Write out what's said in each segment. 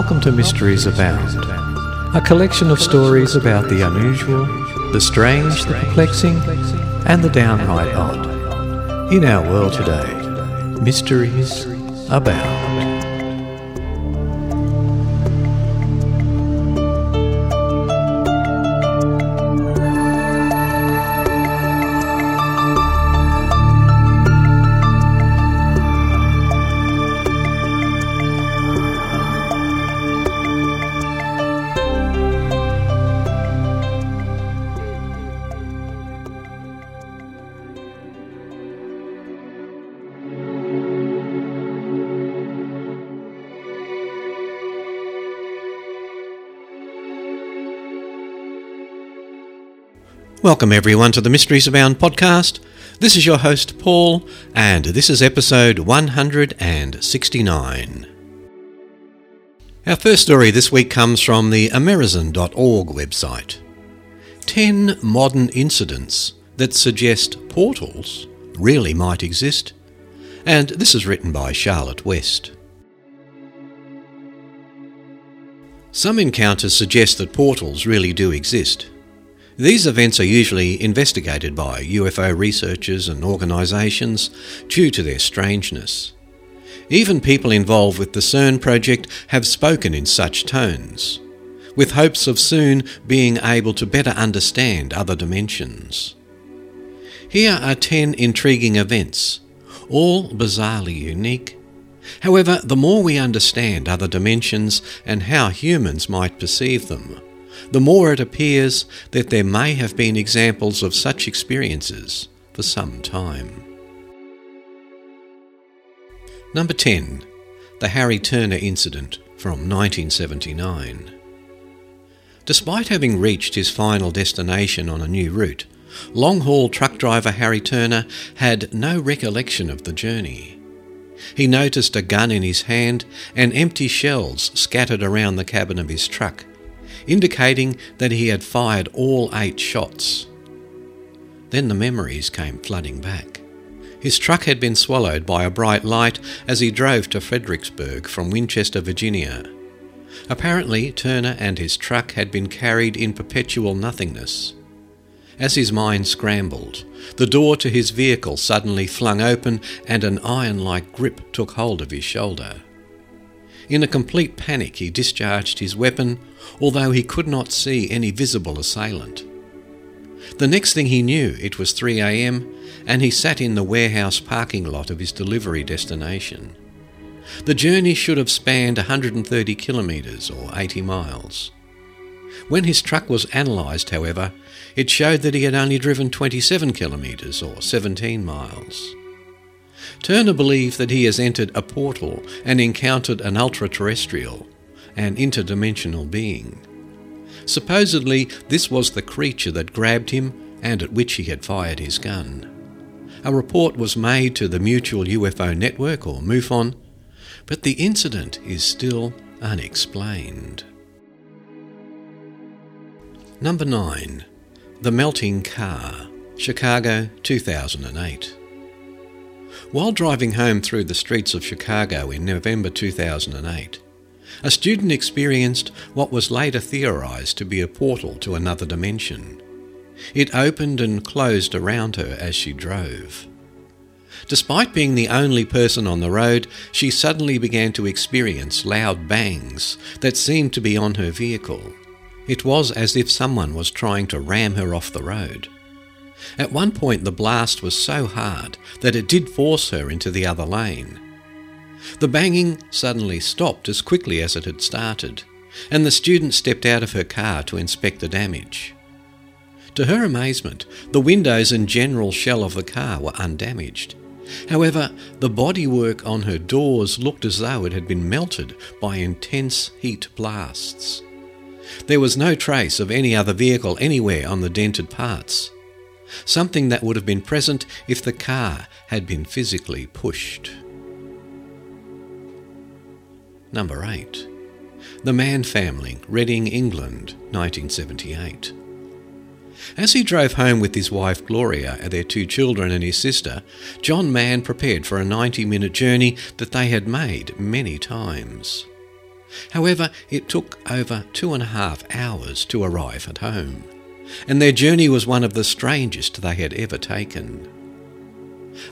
Welcome to Mysteries Abound, a collection of stories about the unusual, the strange, the perplexing, and the downright odd. In our world today, mysteries abound. Welcome, everyone, to the Mysteries Abound podcast. This is your host, Paul, and this is episode 169. Our first story this week comes from the Amerizon.org website. 10 modern incidents that suggest portals really might exist. And this is written by Charlotte West. Some encounters suggest that portals really do exist. These events are usually investigated by UFO researchers and organisations due to their strangeness. Even people involved with the CERN project have spoken in such tones, with hopes of soon being able to better understand other dimensions. Here are 10 intriguing events, all bizarrely unique. However, the more we understand other dimensions and how humans might perceive them, the more it appears that there may have been examples of such experiences for some time. Number 10. The Harry Turner Incident from 1979. Despite having reached his final destination on a new route, long haul truck driver Harry Turner had no recollection of the journey. He noticed a gun in his hand and empty shells scattered around the cabin of his truck indicating that he had fired all eight shots. Then the memories came flooding back. His truck had been swallowed by a bright light as he drove to Fredericksburg from Winchester, Virginia. Apparently, Turner and his truck had been carried in perpetual nothingness. As his mind scrambled, the door to his vehicle suddenly flung open and an iron like grip took hold of his shoulder. In a complete panic, he discharged his weapon, although he could not see any visible assailant. The next thing he knew, it was 3 a.m., and he sat in the warehouse parking lot of his delivery destination. The journey should have spanned 130 kilometres or 80 miles. When his truck was analysed, however, it showed that he had only driven 27 kilometres or 17 miles. Turner believes that he has entered a portal and encountered an ultra terrestrial, an interdimensional being. Supposedly, this was the creature that grabbed him and at which he had fired his gun. A report was made to the Mutual UFO Network, or MUFON, but the incident is still unexplained. Number 9. The Melting Car, Chicago, 2008. While driving home through the streets of Chicago in November 2008, a student experienced what was later theorized to be a portal to another dimension. It opened and closed around her as she drove. Despite being the only person on the road, she suddenly began to experience loud bangs that seemed to be on her vehicle. It was as if someone was trying to ram her off the road. At one point, the blast was so hard that it did force her into the other lane. The banging suddenly stopped as quickly as it had started, and the student stepped out of her car to inspect the damage. To her amazement, the windows and general shell of the car were undamaged. However, the bodywork on her doors looked as though it had been melted by intense heat blasts. There was no trace of any other vehicle anywhere on the dented parts, something that would have been present if the car had been physically pushed. Number 8. The Mann Family, Reading, England, 1978. As he drove home with his wife Gloria, and their two children, and his sister, John Mann prepared for a 90 minute journey that they had made many times. However, it took over two and a half hours to arrive at home, and their journey was one of the strangest they had ever taken.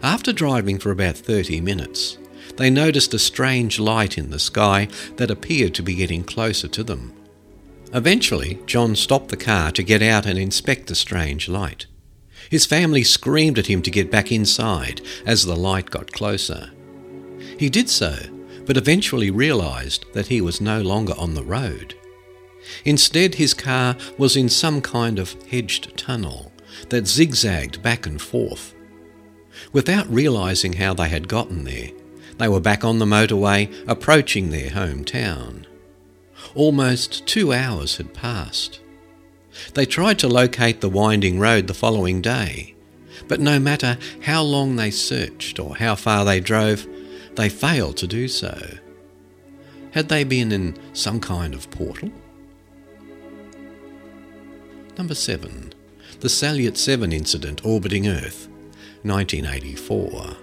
After driving for about 30 minutes, they noticed a strange light in the sky that appeared to be getting closer to them. Eventually, John stopped the car to get out and inspect the strange light. His family screamed at him to get back inside as the light got closer. He did so, but eventually realised that he was no longer on the road. Instead, his car was in some kind of hedged tunnel that zigzagged back and forth. Without realising how they had gotten there, they were back on the motorway approaching their hometown. Almost two hours had passed. They tried to locate the winding road the following day, but no matter how long they searched or how far they drove, they failed to do so. Had they been in some kind of portal? Number 7. The Salyut 7 incident orbiting Earth, 1984.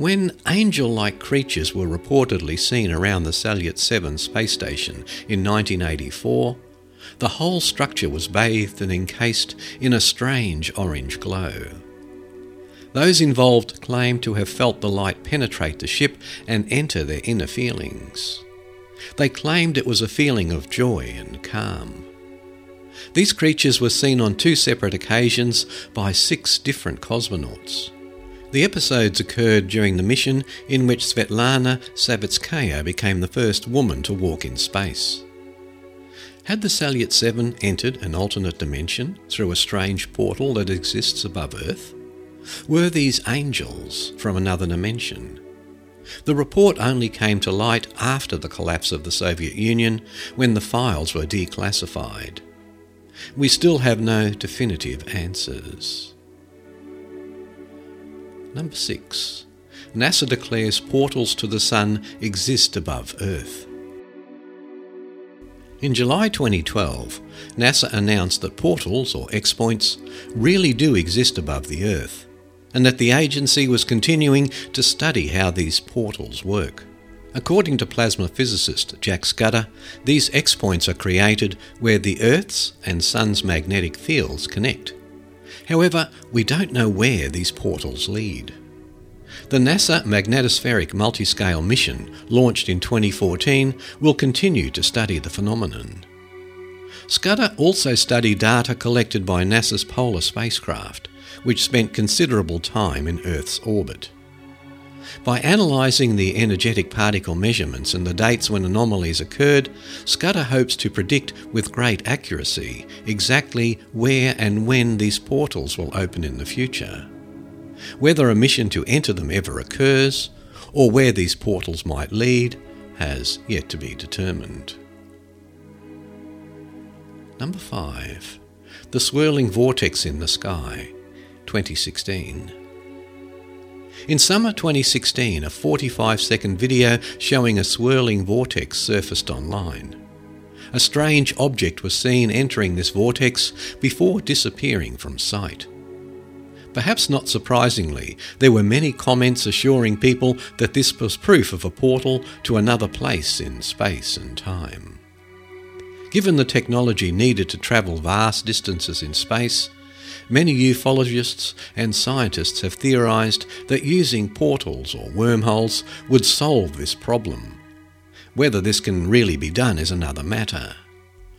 When angel like creatures were reportedly seen around the Salyut 7 space station in 1984, the whole structure was bathed and encased in a strange orange glow. Those involved claim to have felt the light penetrate the ship and enter their inner feelings. They claimed it was a feeling of joy and calm. These creatures were seen on two separate occasions by six different cosmonauts. The episodes occurred during the mission in which Svetlana Savitskaya became the first woman to walk in space. Had the Salyut 7 entered an alternate dimension through a strange portal that exists above Earth? Were these angels from another dimension? The report only came to light after the collapse of the Soviet Union when the files were declassified. We still have no definitive answers. Number 6. NASA declares portals to the Sun exist above Earth. In July 2012, NASA announced that portals, or X points, really do exist above the Earth, and that the agency was continuing to study how these portals work. According to plasma physicist Jack Scudder, these X points are created where the Earth's and Sun's magnetic fields connect. However, we don't know where these portals lead. The NASA Magnetospheric Multiscale Mission, launched in 2014, will continue to study the phenomenon. Scudder also studied data collected by NASA's Polar spacecraft, which spent considerable time in Earth's orbit. By analysing the energetic particle measurements and the dates when anomalies occurred, Scudder hopes to predict with great accuracy exactly where and when these portals will open in the future. Whether a mission to enter them ever occurs, or where these portals might lead, has yet to be determined. Number 5. The Swirling Vortex in the Sky, 2016. In summer 2016, a 45 second video showing a swirling vortex surfaced online. A strange object was seen entering this vortex before disappearing from sight. Perhaps not surprisingly, there were many comments assuring people that this was proof of a portal to another place in space and time. Given the technology needed to travel vast distances in space, Many ufologists and scientists have theorized that using portals or wormholes would solve this problem. Whether this can really be done is another matter.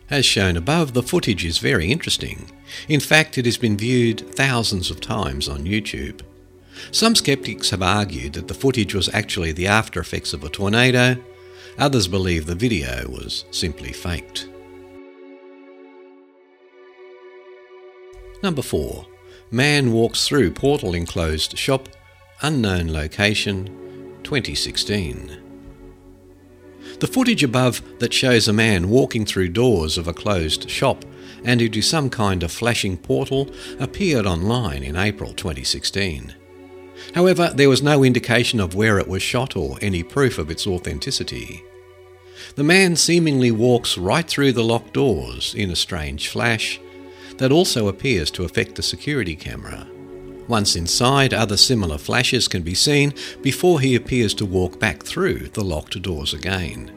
As shown above, the footage is very interesting. In fact, it has been viewed thousands of times on YouTube. Some skeptics have argued that the footage was actually the after effects of a tornado. Others believe the video was simply faked. Number 4. Man walks through portal enclosed shop, unknown location, 2016. The footage above that shows a man walking through doors of a closed shop and into some kind of flashing portal appeared online in April 2016. However, there was no indication of where it was shot or any proof of its authenticity. The man seemingly walks right through the locked doors in a strange flash that also appears to affect the security camera. Once inside, other similar flashes can be seen before he appears to walk back through the locked doors again.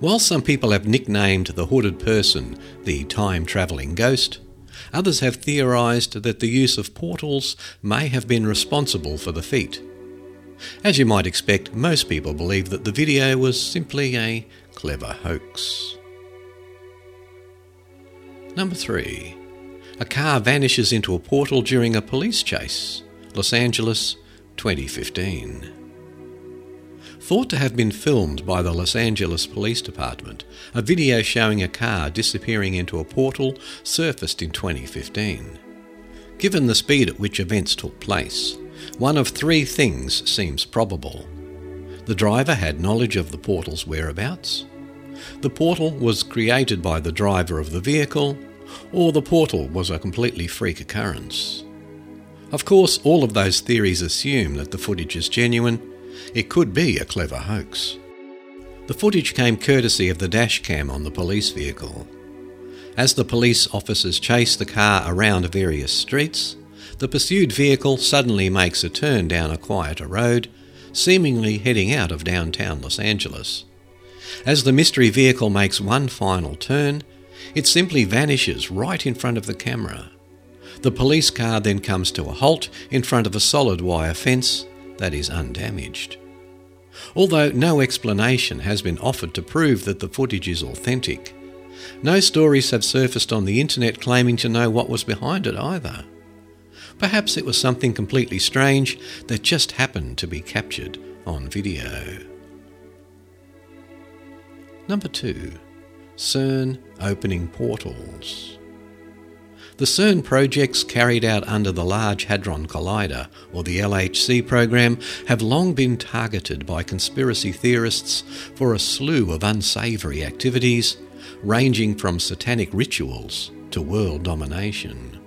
While some people have nicknamed the hooded person the time travelling ghost, others have theorised that the use of portals may have been responsible for the feat. As you might expect, most people believe that the video was simply a clever hoax. Number 3. A car vanishes into a portal during a police chase. Los Angeles, 2015. Thought to have been filmed by the Los Angeles Police Department, a video showing a car disappearing into a portal surfaced in 2015. Given the speed at which events took place, one of three things seems probable. The driver had knowledge of the portal's whereabouts, the portal was created by the driver of the vehicle, or the portal was a completely freak occurrence. Of course, all of those theories assume that the footage is genuine. It could be a clever hoax. The footage came courtesy of the dash cam on the police vehicle. As the police officers chase the car around various streets, the pursued vehicle suddenly makes a turn down a quieter road, seemingly heading out of downtown Los Angeles. As the mystery vehicle makes one final turn, it simply vanishes right in front of the camera. The police car then comes to a halt in front of a solid wire fence that is undamaged. Although no explanation has been offered to prove that the footage is authentic, no stories have surfaced on the internet claiming to know what was behind it either. Perhaps it was something completely strange that just happened to be captured on video. Number 2. CERN opening portals. The CERN projects carried out under the Large Hadron Collider, or the LHC program, have long been targeted by conspiracy theorists for a slew of unsavoury activities, ranging from satanic rituals to world domination.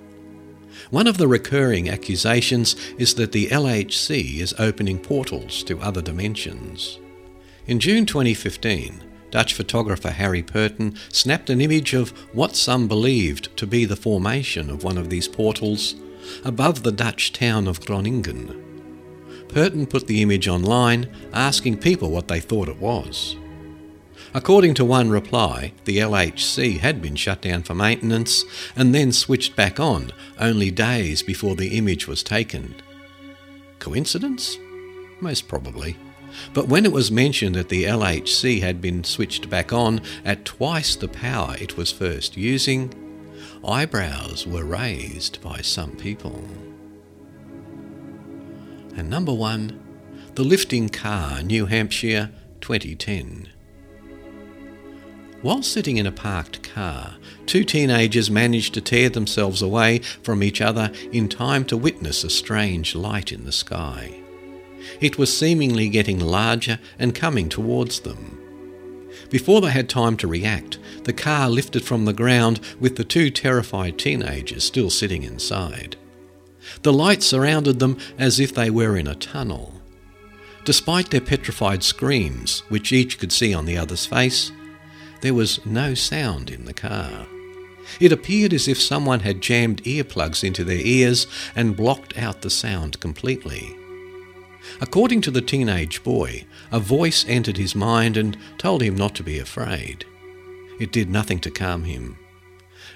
One of the recurring accusations is that the LHC is opening portals to other dimensions. In June 2015, Dutch photographer Harry Purton snapped an image of what some believed to be the formation of one of these portals above the Dutch town of Groningen. Purton put the image online, asking people what they thought it was. According to one reply, the LHC had been shut down for maintenance and then switched back on only days before the image was taken. Coincidence? Most probably. But when it was mentioned that the LHC had been switched back on at twice the power it was first using, eyebrows were raised by some people. And number one, the lifting car, New Hampshire, 2010. While sitting in a parked car, two teenagers managed to tear themselves away from each other in time to witness a strange light in the sky. It was seemingly getting larger and coming towards them. Before they had time to react, the car lifted from the ground with the two terrified teenagers still sitting inside. The light surrounded them as if they were in a tunnel. Despite their petrified screams, which each could see on the other's face, there was no sound in the car. It appeared as if someone had jammed earplugs into their ears and blocked out the sound completely. According to the teenage boy, a voice entered his mind and told him not to be afraid. It did nothing to calm him.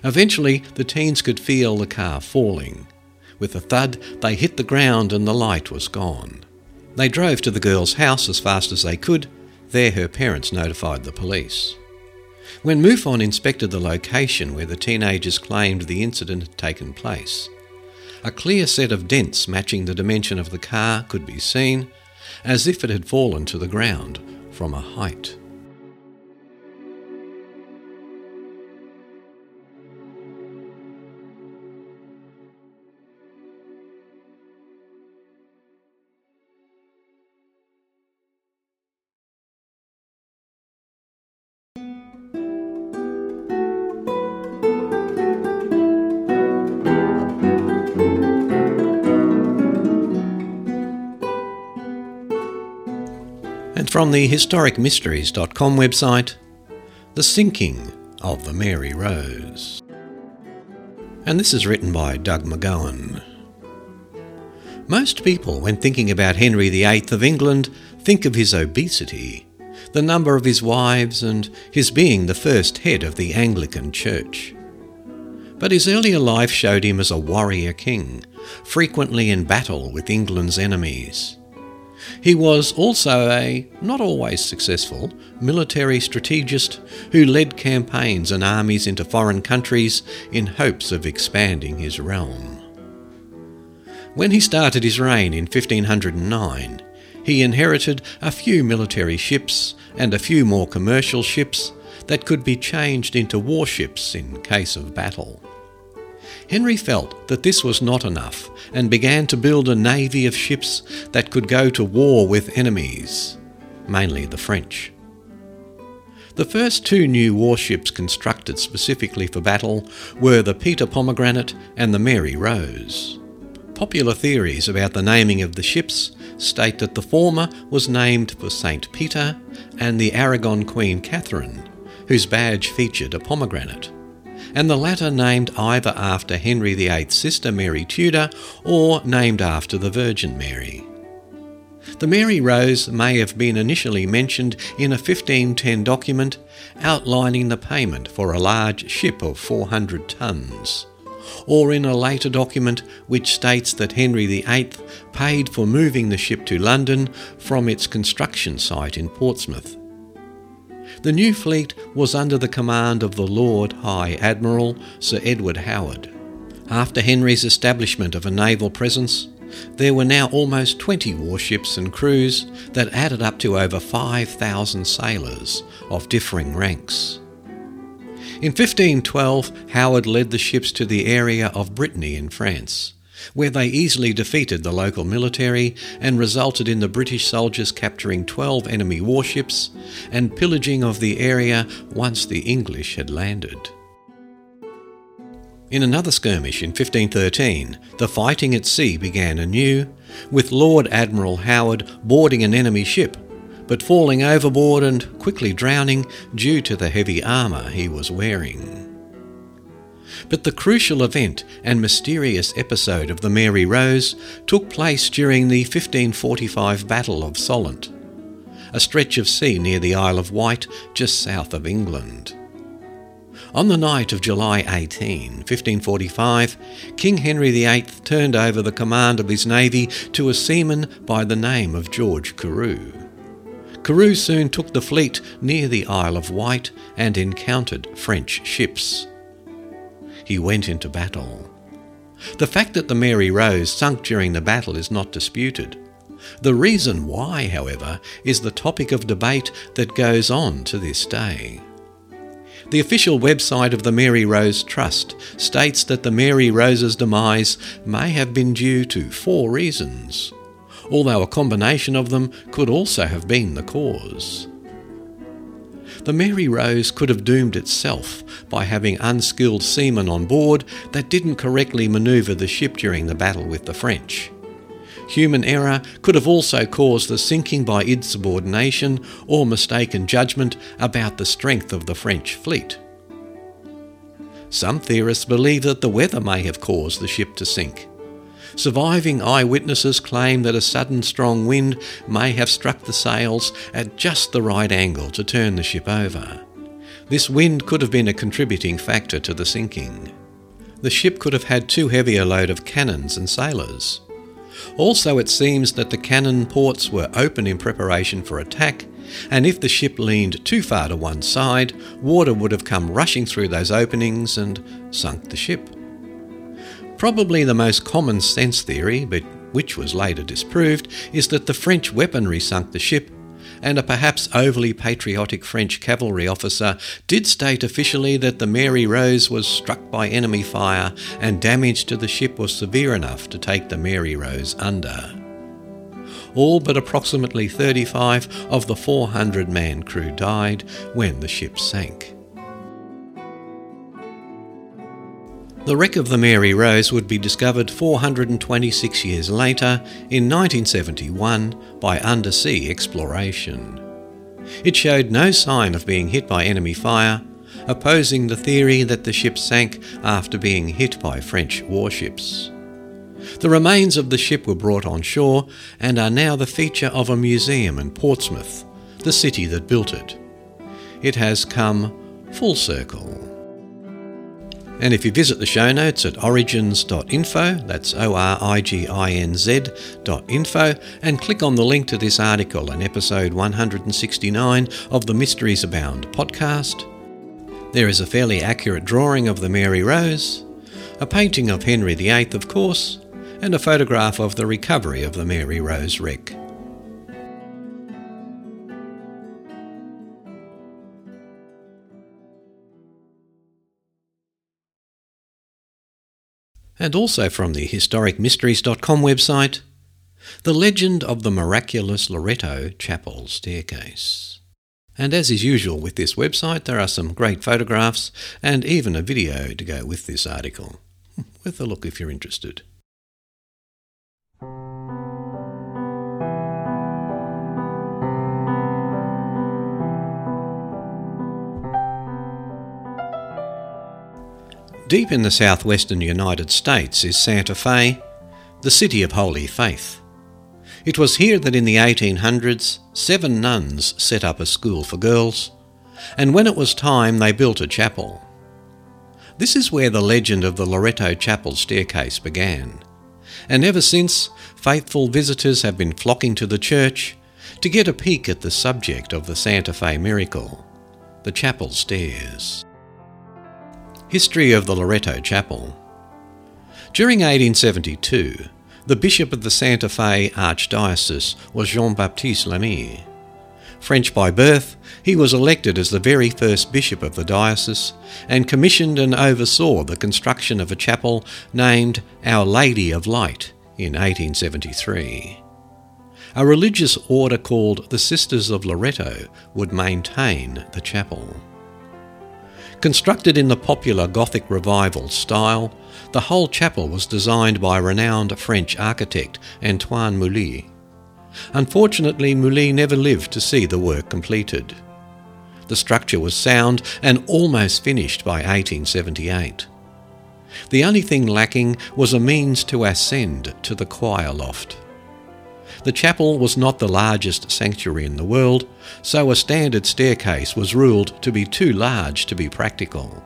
Eventually, the teens could feel the car falling. With a thud, they hit the ground and the light was gone. They drove to the girl's house as fast as they could. There, her parents notified the police. When MUFON inspected the location where the teenagers claimed the incident had taken place, a clear set of dents matching the dimension of the car could be seen, as if it had fallen to the ground from a height. From the historicmysteries.com website, The Sinking of the Mary Rose. And this is written by Doug McGowan. Most people, when thinking about Henry VIII of England, think of his obesity, the number of his wives, and his being the first head of the Anglican Church. But his earlier life showed him as a warrior king, frequently in battle with England's enemies. He was also a, not always successful, military strategist who led campaigns and armies into foreign countries in hopes of expanding his realm. When he started his reign in 1509, he inherited a few military ships and a few more commercial ships that could be changed into warships in case of battle. Henry felt that this was not enough and began to build a navy of ships that could go to war with enemies, mainly the French. The first two new warships constructed specifically for battle were the Peter Pomegranate and the Mary Rose. Popular theories about the naming of the ships state that the former was named for St. Peter and the Aragon Queen Catherine, whose badge featured a pomegranate and the latter named either after Henry VIII's sister Mary Tudor or named after the Virgin Mary. The Mary Rose may have been initially mentioned in a 1510 document outlining the payment for a large ship of 400 tons, or in a later document which states that Henry VIII paid for moving the ship to London from its construction site in Portsmouth. The new fleet was under the command of the Lord High Admiral Sir Edward Howard. After Henry's establishment of a naval presence, there were now almost 20 warships and crews that added up to over 5,000 sailors of differing ranks. In 1512, Howard led the ships to the area of Brittany in France where they easily defeated the local military and resulted in the British soldiers capturing 12 enemy warships and pillaging of the area once the English had landed. In another skirmish in 1513, the fighting at sea began anew, with Lord Admiral Howard boarding an enemy ship, but falling overboard and quickly drowning due to the heavy armour he was wearing. But the crucial event and mysterious episode of the Mary Rose took place during the 1545 Battle of Solent, a stretch of sea near the Isle of Wight just south of England. On the night of July 18, 1545, King Henry VIII turned over the command of his navy to a seaman by the name of George Carew. Carew soon took the fleet near the Isle of Wight and encountered French ships he went into battle. The fact that the Mary Rose sunk during the battle is not disputed. The reason why, however, is the topic of debate that goes on to this day. The official website of the Mary Rose Trust states that the Mary Rose's demise may have been due to four reasons, although a combination of them could also have been the cause. The Mary Rose could have doomed itself by having unskilled seamen on board that didn't correctly manoeuvre the ship during the battle with the French. Human error could have also caused the sinking by insubordination or mistaken judgment about the strength of the French fleet. Some theorists believe that the weather may have caused the ship to sink. Surviving eyewitnesses claim that a sudden strong wind may have struck the sails at just the right angle to turn the ship over. This wind could have been a contributing factor to the sinking. The ship could have had too heavy a load of cannons and sailors. Also, it seems that the cannon ports were open in preparation for attack, and if the ship leaned too far to one side, water would have come rushing through those openings and sunk the ship. Probably the most common sense theory, but which was later disproved, is that the French weaponry sunk the ship, and a perhaps overly patriotic French cavalry officer did state officially that the Mary Rose was struck by enemy fire and damage to the ship was severe enough to take the Mary Rose under. All but approximately 35 of the 400 man crew died when the ship sank. The wreck of the Mary Rose would be discovered 426 years later in 1971 by undersea exploration. It showed no sign of being hit by enemy fire, opposing the theory that the ship sank after being hit by French warships. The remains of the ship were brought on shore and are now the feature of a museum in Portsmouth, the city that built it. It has come full circle. And if you visit the show notes at originz.info, that's O R I G I N Z.info, and click on the link to this article in episode 169 of the Mysteries Abound podcast, there is a fairly accurate drawing of the Mary Rose, a painting of Henry VIII, of course, and a photograph of the recovery of the Mary Rose wreck. And also from the historicmysteries.com website, The Legend of the Miraculous Loreto Chapel Staircase. And as is usual with this website, there are some great photographs and even a video to go with this article. Worth a look if you're interested. Deep in the southwestern United States is Santa Fe, the city of Holy Faith. It was here that in the 1800s seven nuns set up a school for girls, and when it was time they built a chapel. This is where the legend of the Loreto Chapel staircase began, and ever since faithful visitors have been flocking to the church to get a peek at the subject of the Santa Fe miracle, the chapel stairs. History of the Loreto Chapel. During 1872, the Bishop of the Santa Fe Archdiocese was Jean Baptiste Lamy. French by birth, he was elected as the very first bishop of the diocese and commissioned and oversaw the construction of a chapel named Our Lady of Light in 1873. A religious order called the Sisters of Loreto would maintain the chapel. Constructed in the popular Gothic Revival style, the whole chapel was designed by renowned French architect Antoine Mouly. Unfortunately, Mouly never lived to see the work completed. The structure was sound and almost finished by 1878. The only thing lacking was a means to ascend to the choir loft. The chapel was not the largest sanctuary in the world, so a standard staircase was ruled to be too large to be practical.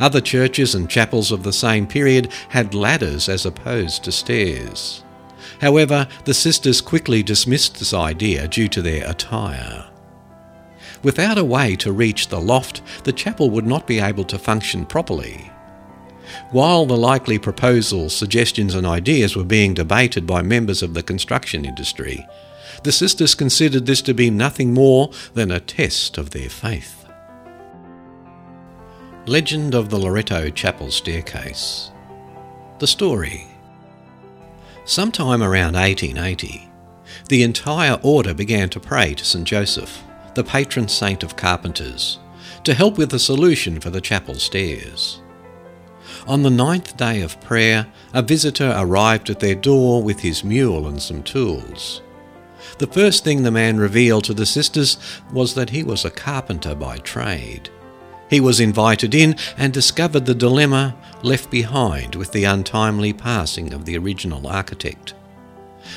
Other churches and chapels of the same period had ladders as opposed to stairs. However, the sisters quickly dismissed this idea due to their attire. Without a way to reach the loft, the chapel would not be able to function properly. While the likely proposals, suggestions, and ideas were being debated by members of the construction industry, the sisters considered this to be nothing more than a test of their faith. Legend of the Loreto Chapel Staircase The story. Sometime around 1880, the entire order began to pray to St. Joseph, the patron saint of carpenters, to help with the solution for the chapel stairs. On the ninth day of prayer, a visitor arrived at their door with his mule and some tools. The first thing the man revealed to the sisters was that he was a carpenter by trade. He was invited in and discovered the dilemma left behind with the untimely passing of the original architect.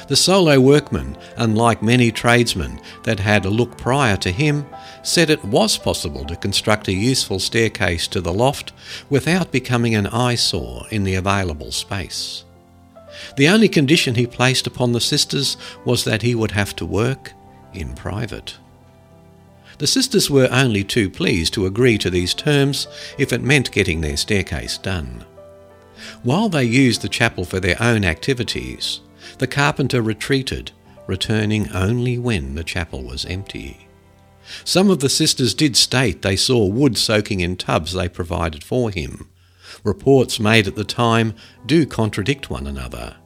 The solo workman, unlike many tradesmen that had a look prior to him, said it was possible to construct a useful staircase to the loft without becoming an eyesore in the available space. The only condition he placed upon the sisters was that he would have to work in private. The sisters were only too pleased to agree to these terms if it meant getting their staircase done. While they used the chapel for their own activities, the carpenter retreated, returning only when the chapel was empty. Some of the sisters did state they saw wood soaking in tubs they provided for him. Reports made at the time do contradict one another.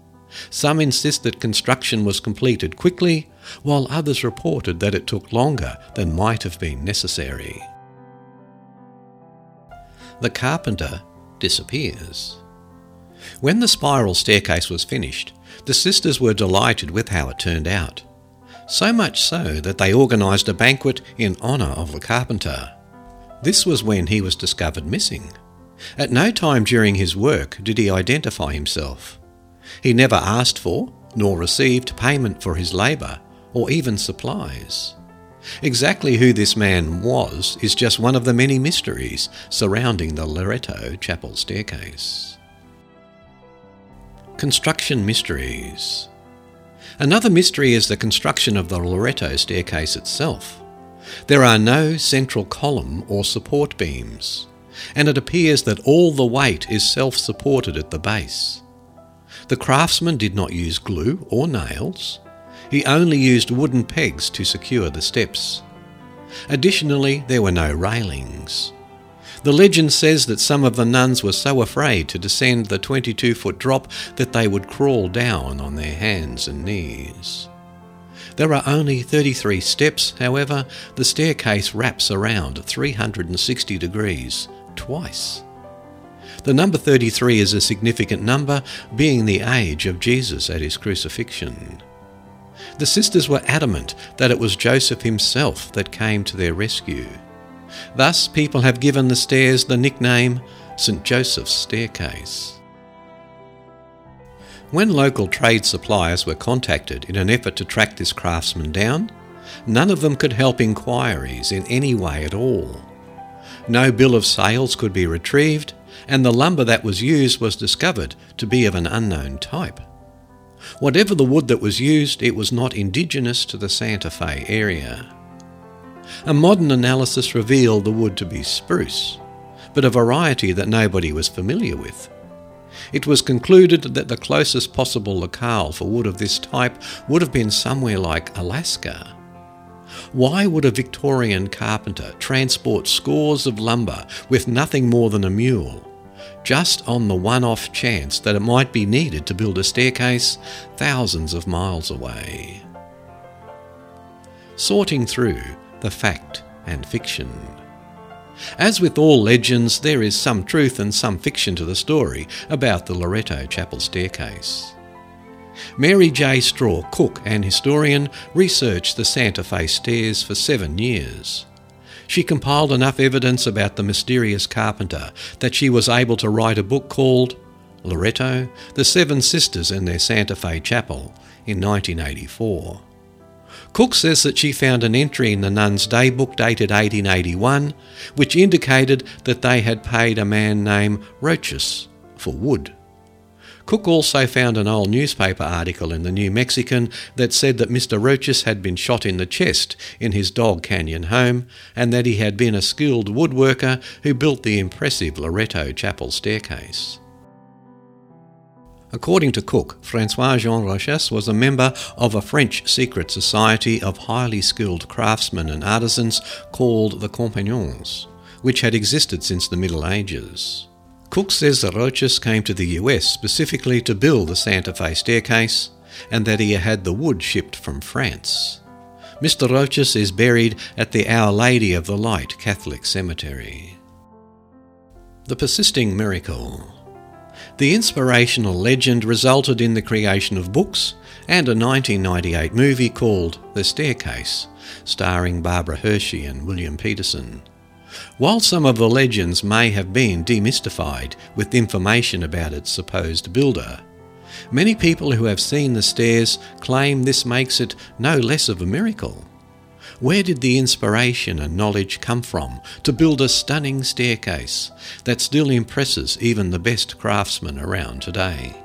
Some insist that construction was completed quickly, while others reported that it took longer than might have been necessary. The carpenter disappears. When the spiral staircase was finished, the sisters were delighted with how it turned out. So much so that they organised a banquet in honour of the carpenter. This was when he was discovered missing. At no time during his work did he identify himself. He never asked for, nor received payment for his labour, or even supplies. Exactly who this man was is just one of the many mysteries surrounding the Loreto Chapel staircase. Construction Mysteries Another mystery is the construction of the Loreto staircase itself. There are no central column or support beams, and it appears that all the weight is self supported at the base. The craftsman did not use glue or nails, he only used wooden pegs to secure the steps. Additionally, there were no railings. The legend says that some of the nuns were so afraid to descend the 22 foot drop that they would crawl down on their hands and knees. There are only 33 steps, however, the staircase wraps around 360 degrees twice. The number 33 is a significant number, being the age of Jesus at his crucifixion. The sisters were adamant that it was Joseph himself that came to their rescue. Thus, people have given the stairs the nickname St. Joseph's Staircase. When local trade suppliers were contacted in an effort to track this craftsman down, none of them could help inquiries in any way at all. No bill of sales could be retrieved, and the lumber that was used was discovered to be of an unknown type. Whatever the wood that was used, it was not indigenous to the Santa Fe area. A modern analysis revealed the wood to be spruce, but a variety that nobody was familiar with. It was concluded that the closest possible locale for wood of this type would have been somewhere like Alaska. Why would a Victorian carpenter transport scores of lumber with nothing more than a mule just on the one off chance that it might be needed to build a staircase thousands of miles away. Sorting through the fact and fiction. As with all legends, there is some truth and some fiction to the story about the Loreto Chapel staircase. Mary J. Straw Cook, and historian, researched the Santa Fe stairs for seven years she compiled enough evidence about the mysterious carpenter that she was able to write a book called Loreto, The Seven Sisters and Their Santa Fe Chapel in 1984. Cook says that she found an entry in the Nun's Daybook dated 1881 which indicated that they had paid a man named Rochas for wood. Cook also found an old newspaper article in the New Mexican that said that Mr. Rochas had been shot in the chest in his Dog Canyon home and that he had been a skilled woodworker who built the impressive Loreto Chapel staircase. According to Cook, Francois Jean Rochas was a member of a French secret society of highly skilled craftsmen and artisans called the Compagnons, which had existed since the Middle Ages. Cook says that Rochas came to the US specifically to build the Santa Fe staircase and that he had the wood shipped from France. Mr. Rochas is buried at the Our Lady of the Light Catholic Cemetery. The Persisting Miracle The inspirational legend resulted in the creation of books and a 1998 movie called The Staircase, starring Barbara Hershey and William Petersen. While some of the legends may have been demystified with information about its supposed builder, many people who have seen the stairs claim this makes it no less of a miracle. Where did the inspiration and knowledge come from to build a stunning staircase that still impresses even the best craftsmen around today?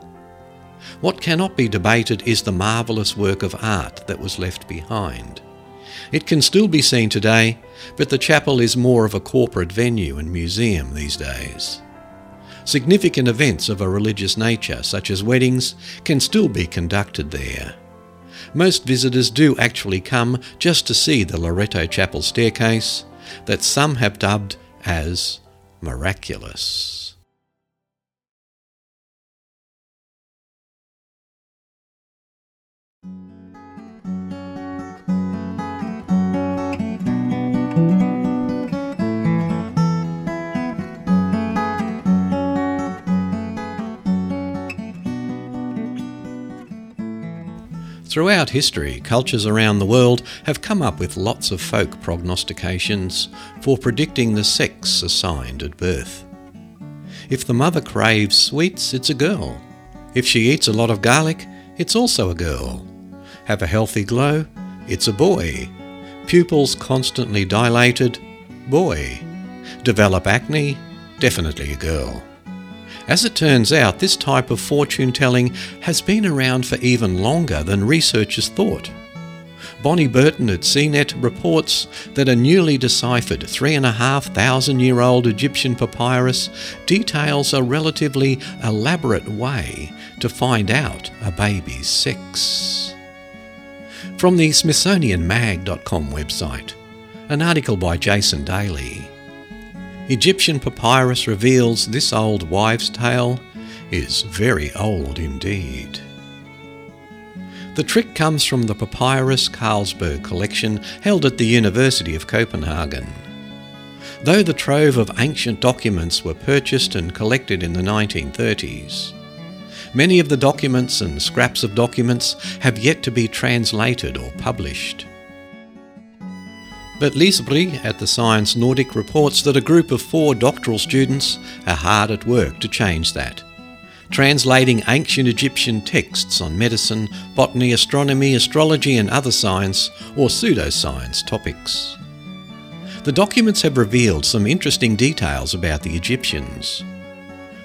What cannot be debated is the marvellous work of art that was left behind. It can still be seen today, but the chapel is more of a corporate venue and museum these days. Significant events of a religious nature, such as weddings, can still be conducted there. Most visitors do actually come just to see the Loretto Chapel staircase that some have dubbed as miraculous. Throughout history, cultures around the world have come up with lots of folk prognostications for predicting the sex assigned at birth. If the mother craves sweets, it's a girl. If she eats a lot of garlic, it's also a girl. Have a healthy glow, it's a boy. Pupils constantly dilated, boy. Develop acne, definitely a girl. As it turns out, this type of fortune telling has been around for even longer than researchers thought. Bonnie Burton at CNET reports that a newly deciphered 3,500 year old Egyptian papyrus details a relatively elaborate way to find out a baby's sex. From the SmithsonianMag.com website, an article by Jason Daley. Egyptian papyrus reveals this old wives' tale is very old indeed. The trick comes from the Papyrus Carlsberg collection held at the University of Copenhagen. Though the trove of ancient documents were purchased and collected in the 1930s, many of the documents and scraps of documents have yet to be translated or published. But Lise Brie at the Science Nordic reports that a group of four doctoral students are hard at work to change that, translating ancient Egyptian texts on medicine, botany, astronomy, astrology, and other science or pseudoscience topics. The documents have revealed some interesting details about the Egyptians.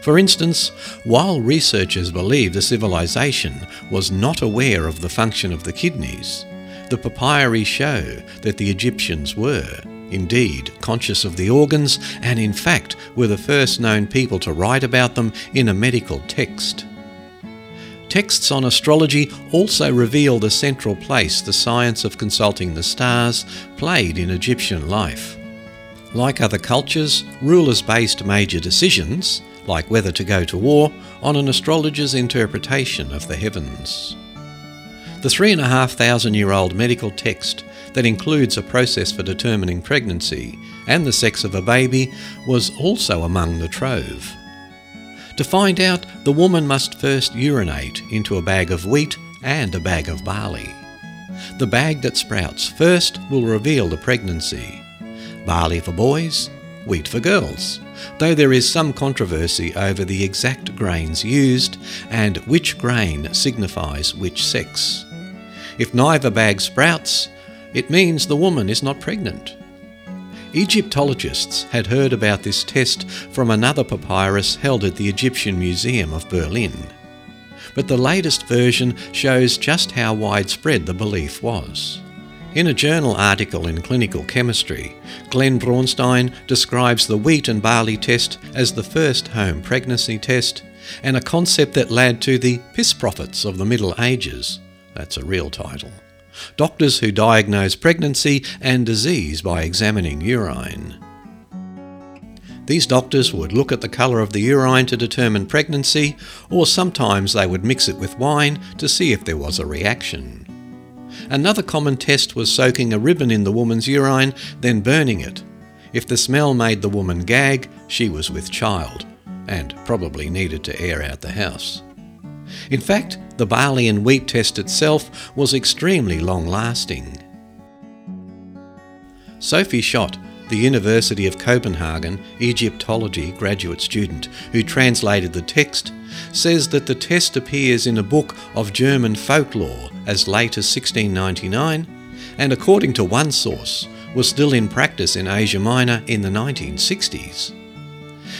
For instance, while researchers believe the civilization was not aware of the function of the kidneys, the papyri show that the Egyptians were, indeed, conscious of the organs and, in fact, were the first known people to write about them in a medical text. Texts on astrology also reveal the central place the science of consulting the stars played in Egyptian life. Like other cultures, rulers based major decisions, like whether to go to war, on an astrologer's interpretation of the heavens. The three and a half thousand year old medical text that includes a process for determining pregnancy and the sex of a baby was also among the trove. To find out, the woman must first urinate into a bag of wheat and a bag of barley. The bag that sprouts first will reveal the pregnancy. Barley for boys, wheat for girls, though there is some controversy over the exact grains used and which grain signifies which sex. If neither bag sprouts, it means the woman is not pregnant. Egyptologists had heard about this test from another papyrus held at the Egyptian Museum of Berlin. But the latest version shows just how widespread the belief was. In a journal article in Clinical Chemistry, Glenn Braunstein describes the wheat and barley test as the first home pregnancy test and a concept that led to the piss prophets of the Middle Ages that's a real title. Doctors who diagnose pregnancy and disease by examining urine. These doctors would look at the colour of the urine to determine pregnancy, or sometimes they would mix it with wine to see if there was a reaction. Another common test was soaking a ribbon in the woman's urine, then burning it. If the smell made the woman gag, she was with child, and probably needed to air out the house. In fact, the barley and wheat test itself was extremely long lasting. Sophie Schott, the University of Copenhagen Egyptology graduate student who translated the text, says that the test appears in a book of German folklore as late as 1699 and, according to one source, was still in practice in Asia Minor in the 1960s.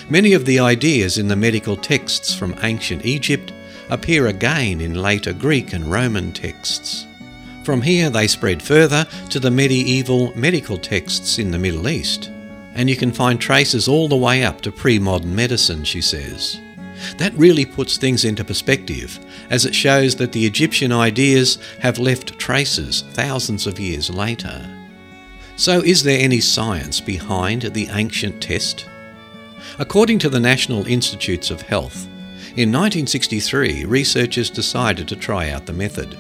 Many of the ideas in the medical texts from ancient Egypt appear again in later Greek and Roman texts. From here they spread further to the medieval medical texts in the Middle East, and you can find traces all the way up to pre modern medicine, she says. That really puts things into perspective, as it shows that the Egyptian ideas have left traces thousands of years later. So, is there any science behind the ancient test? According to the National Institutes of Health, in 1963 researchers decided to try out the method.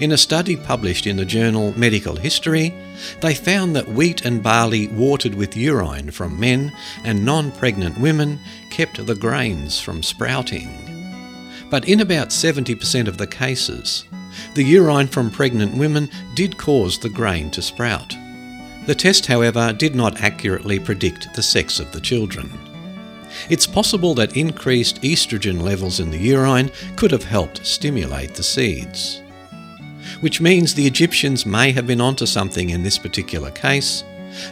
In a study published in the journal Medical History, they found that wheat and barley watered with urine from men and non pregnant women kept the grains from sprouting. But in about 70% of the cases, the urine from pregnant women did cause the grain to sprout. The test, however, did not accurately predict the sex of the children. It's possible that increased estrogen levels in the urine could have helped stimulate the seeds which means the Egyptians may have been onto something in this particular case,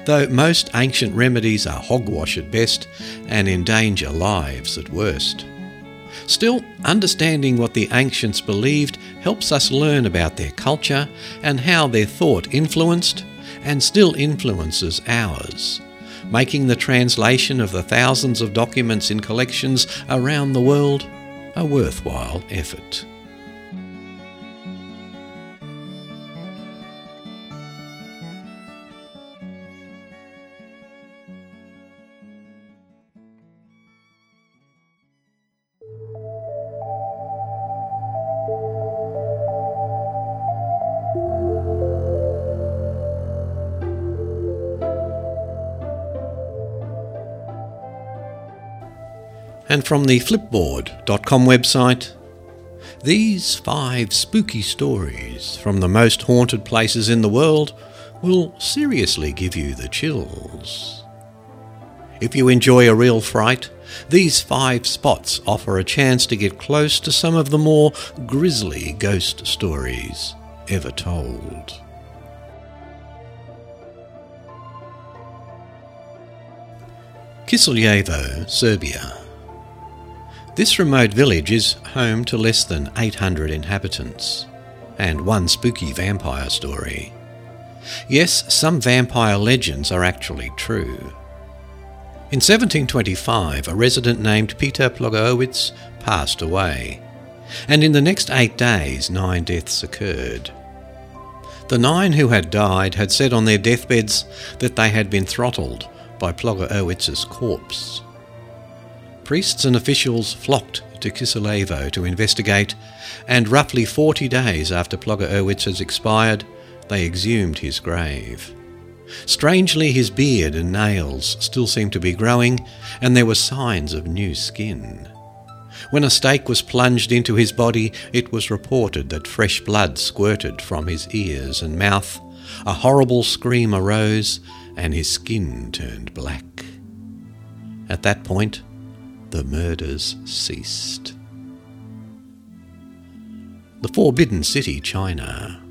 though most ancient remedies are hogwash at best and endanger lives at worst. Still, understanding what the ancients believed helps us learn about their culture and how their thought influenced and still influences ours, making the translation of the thousands of documents in collections around the world a worthwhile effort. And from the Flipboard.com website, these five spooky stories from the most haunted places in the world will seriously give you the chills. If you enjoy a real fright, these five spots offer a chance to get close to some of the more grisly ghost stories ever told. Kiseljevo, Serbia. This remote village is home to less than 800 inhabitants, and one spooky vampire story. Yes, some vampire legends are actually true. In 1725, a resident named Peter Plogowitz passed away, and in the next eight days, nine deaths occurred. The nine who had died had said on their deathbeds that they had been throttled by Plogowitz's corpse. Priests and officials flocked to Kiseljevo to investigate, and roughly 40 days after Plogowitz has expired, they exhumed his grave. Strangely, his beard and nails still seemed to be growing, and there were signs of new skin. When a stake was plunged into his body, it was reported that fresh blood squirted from his ears and mouth. A horrible scream arose, and his skin turned black. At that point, the murders ceased. The Forbidden City, China.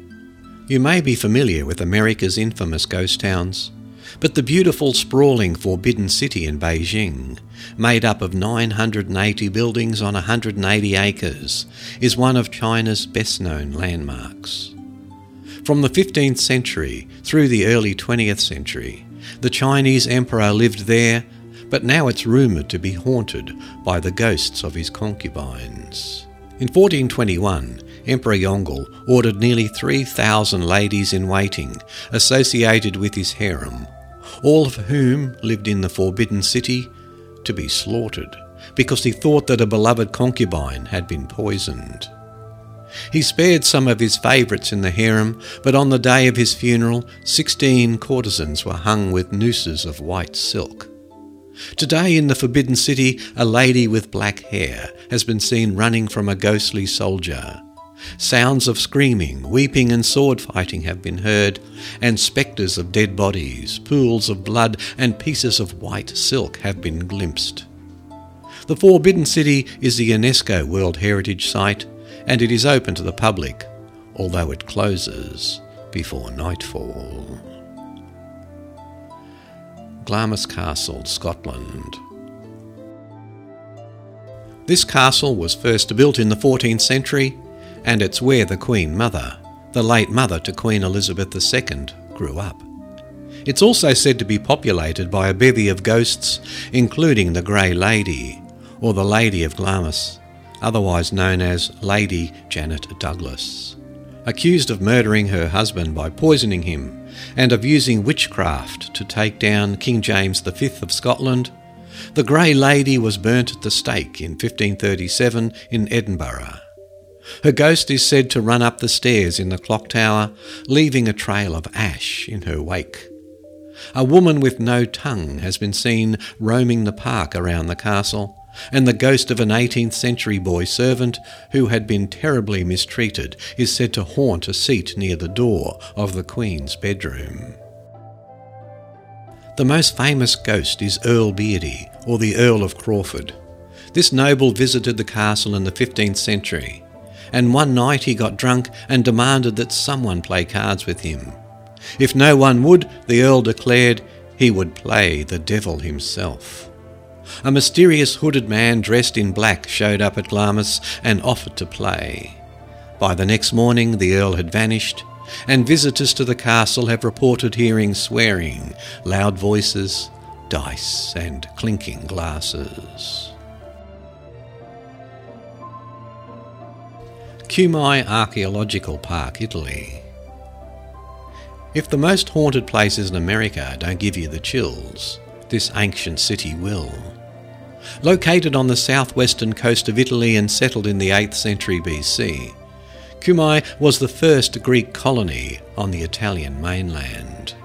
You may be familiar with America's infamous ghost towns, but the beautiful sprawling Forbidden City in Beijing, made up of 980 buildings on 180 acres, is one of China's best known landmarks. From the 15th century through the early 20th century, the Chinese emperor lived there but now it's rumoured to be haunted by the ghosts of his concubines. In 1421, Emperor Yongle ordered nearly 3,000 ladies in waiting associated with his harem, all of whom lived in the Forbidden City, to be slaughtered because he thought that a beloved concubine had been poisoned. He spared some of his favourites in the harem, but on the day of his funeral, sixteen courtesans were hung with nooses of white silk. Today in the Forbidden City, a lady with black hair has been seen running from a ghostly soldier. Sounds of screaming, weeping, and sword fighting have been heard, and spectres of dead bodies, pools of blood, and pieces of white silk have been glimpsed. The Forbidden City is a UNESCO World Heritage Site, and it is open to the public, although it closes before nightfall. Glamis Castle, Scotland. This castle was first built in the 14th century, and it's where the Queen Mother, the late mother to Queen Elizabeth II, grew up. It's also said to be populated by a bevy of ghosts, including the Grey Lady, or the Lady of Glamis, otherwise known as Lady Janet Douglas. Accused of murdering her husband by poisoning him and of using witchcraft to take down King James V of Scotland, the Grey Lady was burnt at the stake in 1537 in Edinburgh. Her ghost is said to run up the stairs in the clock tower, leaving a trail of ash in her wake. A woman with no tongue has been seen roaming the park around the castle, and the ghost of an 18th century boy servant who had been terribly mistreated is said to haunt a seat near the door of the Queen's bedroom. The most famous ghost is Earl Beardy, or the Earl of Crawford. This noble visited the castle in the 15th century, and one night he got drunk and demanded that someone play cards with him. If no one would, the Earl declared he would play the devil himself. A mysterious hooded man dressed in black showed up at Glamis and offered to play. By the next morning, the Earl had vanished, and visitors to the castle have reported hearing swearing, loud voices, dice, and clinking glasses. Cumae Archaeological Park, Italy. If the most haunted places in America don't give you the chills, this ancient city will. Located on the southwestern coast of Italy and settled in the 8th century BC, Cumae was the first Greek colony on the Italian mainland.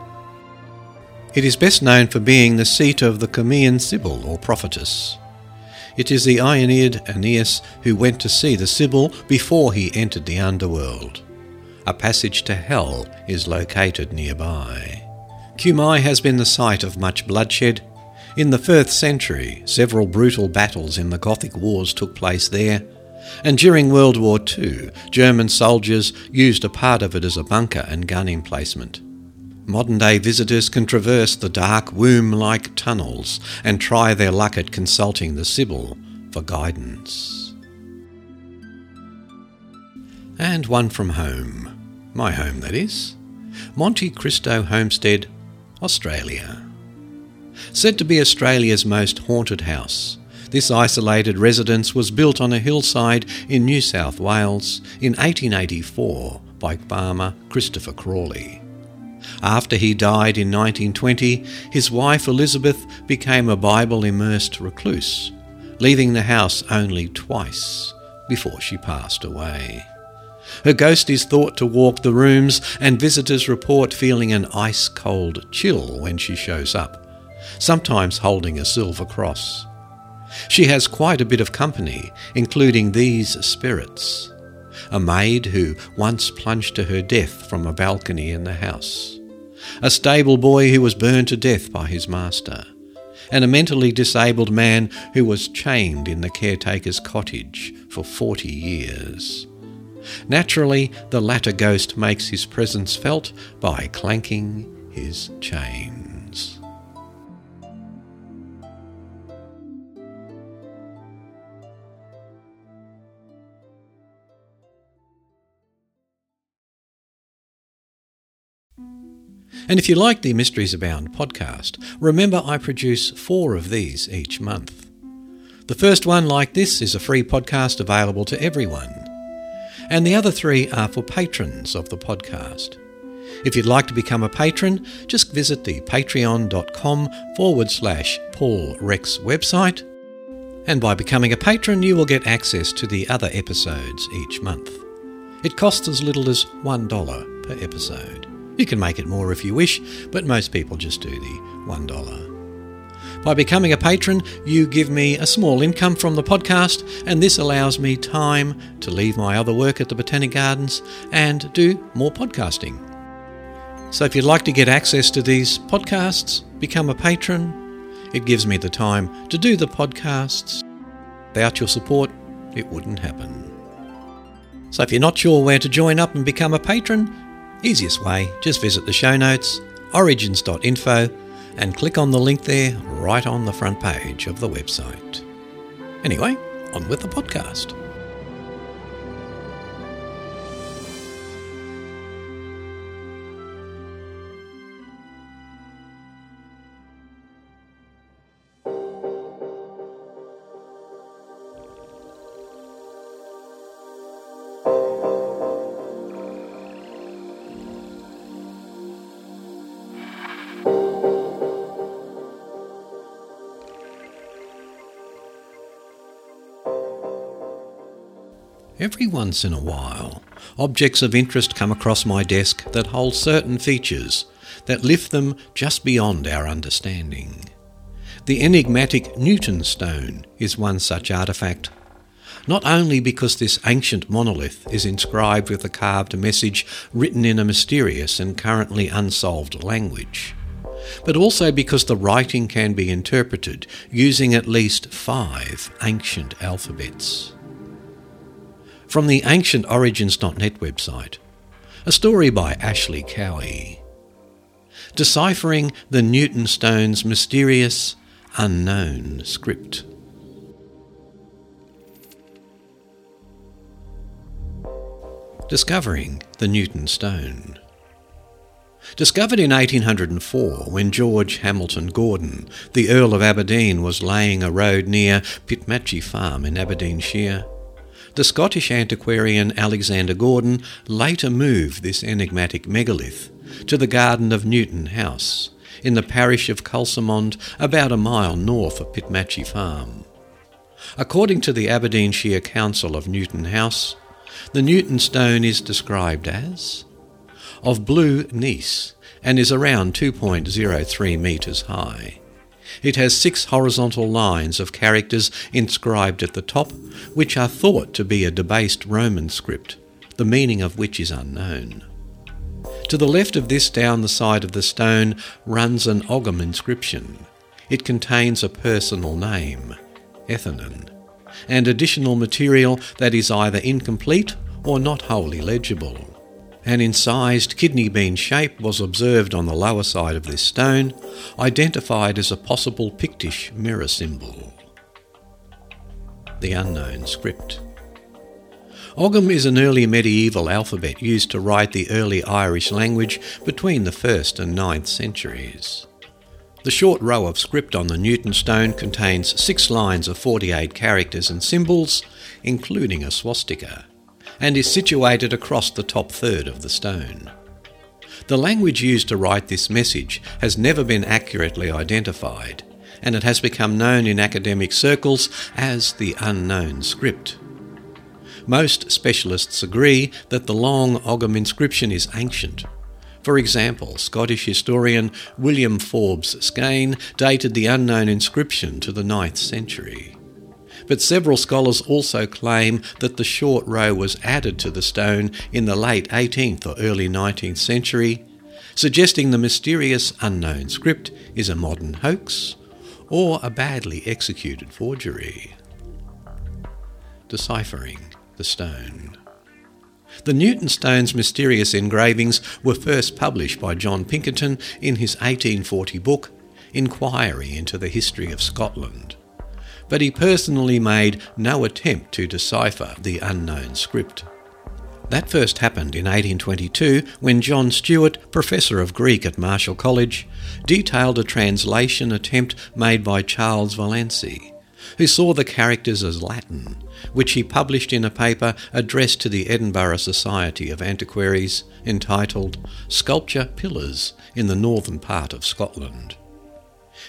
It is best known for being the seat of the Cumaean Sibyl or prophetess. It is the Aeneid Aeneas who went to see the Sibyl before he entered the underworld. A passage to hell is located nearby. Cumae has been the site of much bloodshed. In the 1st century, several brutal battles in the Gothic Wars took place there, and during World War II, German soldiers used a part of it as a bunker and gun emplacement. Modern day visitors can traverse the dark womb like tunnels and try their luck at consulting the Sibyl for guidance. And one from home. My home, that is. Monte Cristo Homestead, Australia. Said to be Australia's most haunted house, this isolated residence was built on a hillside in New South Wales in 1884 by farmer Christopher Crawley. After he died in 1920, his wife Elizabeth became a Bible immersed recluse, leaving the house only twice before she passed away. Her ghost is thought to walk the rooms, and visitors report feeling an ice cold chill when she shows up, sometimes holding a silver cross. She has quite a bit of company, including these spirits a maid who once plunged to her death from a balcony in the house, a stable boy who was burned to death by his master, and a mentally disabled man who was chained in the caretaker's cottage for 40 years. Naturally, the latter ghost makes his presence felt by clanking his chains. And if you like the Mysteries Abound podcast, remember I produce four of these each month. The first one, like this, is a free podcast available to everyone. And the other three are for patrons of the podcast. If you'd like to become a patron, just visit the patreon.com forward slash Paul Rex website. And by becoming a patron, you will get access to the other episodes each month. It costs as little as $1 per episode. You can make it more if you wish, but most people just do the $1. By becoming a patron, you give me a small income from the podcast, and this allows me time to leave my other work at the Botanic Gardens and do more podcasting. So if you'd like to get access to these podcasts, become a patron. It gives me the time to do the podcasts. Without your support, it wouldn't happen. So if you're not sure where to join up and become a patron, easiest way, just visit the show notes, originz.info, and click on the link there right on the front page of the website. Anyway, on with the podcast. Every once in a while, objects of interest come across my desk that hold certain features that lift them just beyond our understanding. The enigmatic Newton stone is one such artifact, not only because this ancient monolith is inscribed with a carved message written in a mysterious and currently unsolved language, but also because the writing can be interpreted using at least five ancient alphabets from the AncientOrigins.net website. A story by Ashley Cowie. Deciphering the Newton Stone's mysterious, unknown script. Discovering the Newton Stone. Discovered in 1804 when George Hamilton Gordon, the Earl of Aberdeen, was laying a road near Pitmachie Farm in Aberdeenshire, the Scottish antiquarian Alexander Gordon later moved this enigmatic megalith to the garden of Newton House in the parish of Culsamond, about a mile north of Pitmachie Farm. According to the Aberdeenshire Council of Newton House, the Newton stone is described as of blue gneiss and is around 2.03 metres high. It has six horizontal lines of characters inscribed at the top, which are thought to be a debased Roman script, the meaning of which is unknown. To the left of this, down the side of the stone, runs an Ogham inscription. It contains a personal name, Ethanon, and additional material that is either incomplete or not wholly legible. An incised kidney bean shape was observed on the lower side of this stone, identified as a possible Pictish mirror symbol. The unknown script. Ogham is an early medieval alphabet used to write the early Irish language between the 1st and 9th centuries. The short row of script on the Newton stone contains six lines of 48 characters and symbols, including a swastika and is situated across the top third of the stone. The language used to write this message has never been accurately identified, and it has become known in academic circles as the unknown script. Most specialists agree that the long Ogham inscription is ancient. For example, Scottish historian William Forbes Skene dated the unknown inscription to the 9th century but several scholars also claim that the short row was added to the stone in the late 18th or early 19th century, suggesting the mysterious unknown script is a modern hoax or a badly executed forgery. Deciphering the stone. The Newton stone's mysterious engravings were first published by John Pinkerton in his 1840 book, Inquiry into the History of Scotland but he personally made no attempt to decipher the unknown script. That first happened in 1822 when John Stewart, Professor of Greek at Marischal College, detailed a translation attempt made by Charles Vallancey, who saw the characters as Latin, which he published in a paper addressed to the Edinburgh Society of Antiquaries entitled Sculpture Pillars in the Northern Part of Scotland.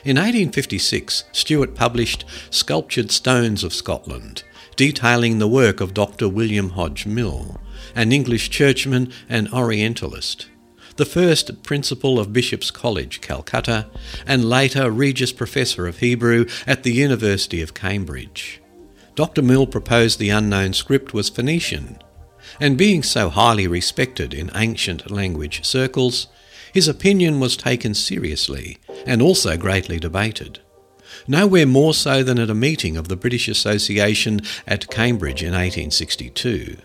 In 1856, Stewart published Sculptured Stones of Scotland, detailing the work of Dr. William Hodge Mill, an English churchman and Orientalist, the first principal of Bishop's College, Calcutta, and later Regius Professor of Hebrew at the University of Cambridge. Dr. Mill proposed the unknown script was Phoenician, and being so highly respected in ancient language circles, his opinion was taken seriously and also greatly debated. Nowhere more so than at a meeting of the British Association at Cambridge in 1862.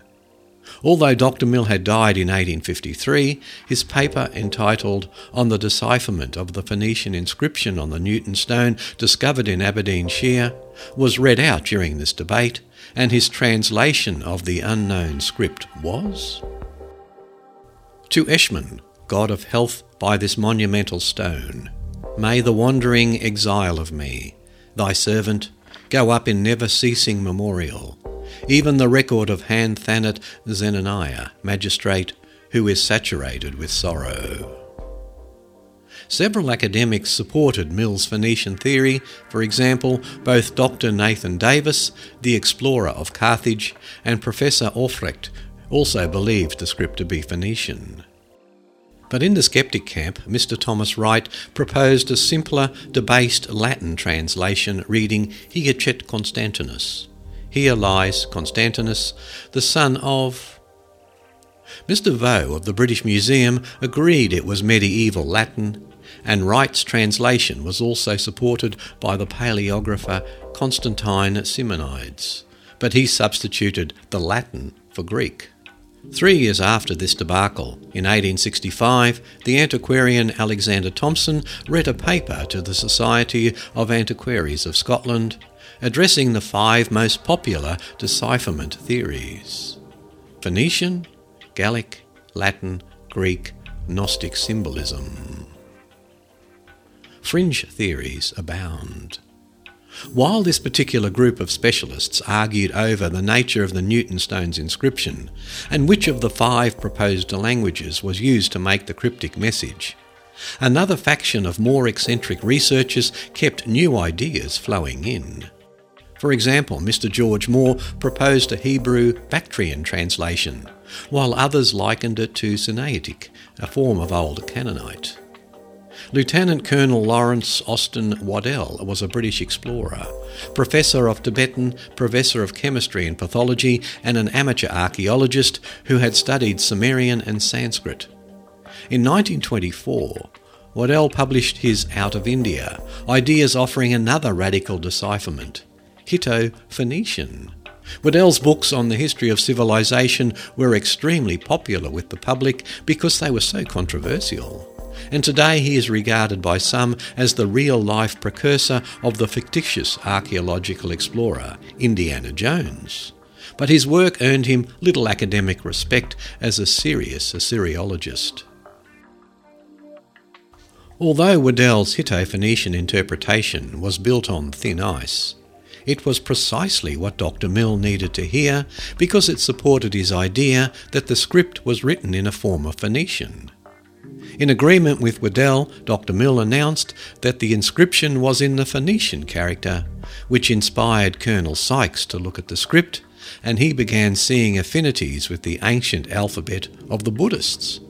Although Dr. Mill had died in 1853, his paper entitled On the Decipherment of the Phoenician Inscription on the Newton Stone discovered in Aberdeenshire was read out during this debate, and his translation of the unknown script was To Eshmun, God of health, by this monumental stone, may the wandering exile of me, thy servant, go up in never ceasing memorial even the record of Han Thanet Zenaniah, magistrate, who is saturated with sorrow. Several academics supported Mill's Phoenician theory, for example, both Dr. Nathan Davis, the explorer of Carthage, and Professor Aufrecht also believed the script to be Phoenician. But in the skeptic camp, Mr. Thomas Wright proposed a simpler, debased Latin translation reading Hic Constantinus. Here lies Constantinus, the son of. Mr. Vaux of the British Museum agreed it was medieval Latin, and Wright's translation was also supported by the paleographer Constantine Simonides, but he substituted the Latin for Greek. Three years after this debacle, in 1865, the antiquarian Alexander Thomson read a paper to the Society of Antiquaries of Scotland addressing the five most popular decipherment theories Phoenician, Gallic, Latin, Greek, Gnostic symbolism. Fringe theories abound. While this particular group of specialists argued over the nature of the Newton stone's inscription and which of the five proposed languages was used to make the cryptic message, another faction of more eccentric researchers kept new ideas flowing in. For example, Mr. George Moore proposed a Hebrew Bactrian translation, while others likened it to Sinaitic, a form of Old Canaanite. Lieutenant Colonel Lawrence Austin Waddell was a British explorer, professor of Tibetan, professor of chemistry and pathology, and an amateur archaeologist who had studied Sumerian and Sanskrit. In 1924, Waddell published his Out of India, ideas offering another radical decipherment. Hitto Phoenician. Waddell's books on the history of civilization were extremely popular with the public because they were so controversial. And today he is regarded by some as the real life precursor of the fictitious archaeological explorer, Indiana Jones. But his work earned him little academic respect as a serious Assyriologist. Although Waddell's Hitto Phoenician interpretation was built on thin ice, it was precisely what Dr. Mill needed to hear because it supported his idea that the script was written in a form of Phoenician. In agreement with Waddell, Dr. Mill announced that the inscription was in the Phoenician character, which inspired Colonel Sykes to look at the script, and he began seeing affinities with the ancient alphabet of the Buddhists.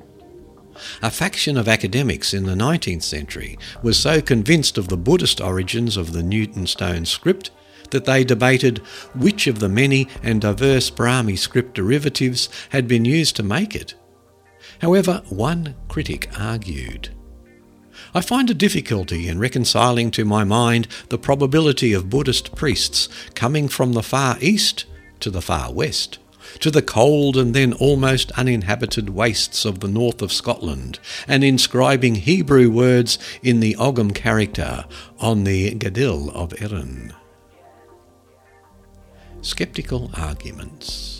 A faction of academics in the 19th century was so convinced of the Buddhist origins of the Newton stone script that they debated which of the many and diverse Brahmi script derivatives had been used to make it. However, one critic argued I find a difficulty in reconciling to my mind the probability of Buddhist priests coming from the far east to the far west, to the cold and then almost uninhabited wastes of the north of Scotland, and inscribing Hebrew words in the Ogham character on the Gadil of Erin. Skeptical Arguments.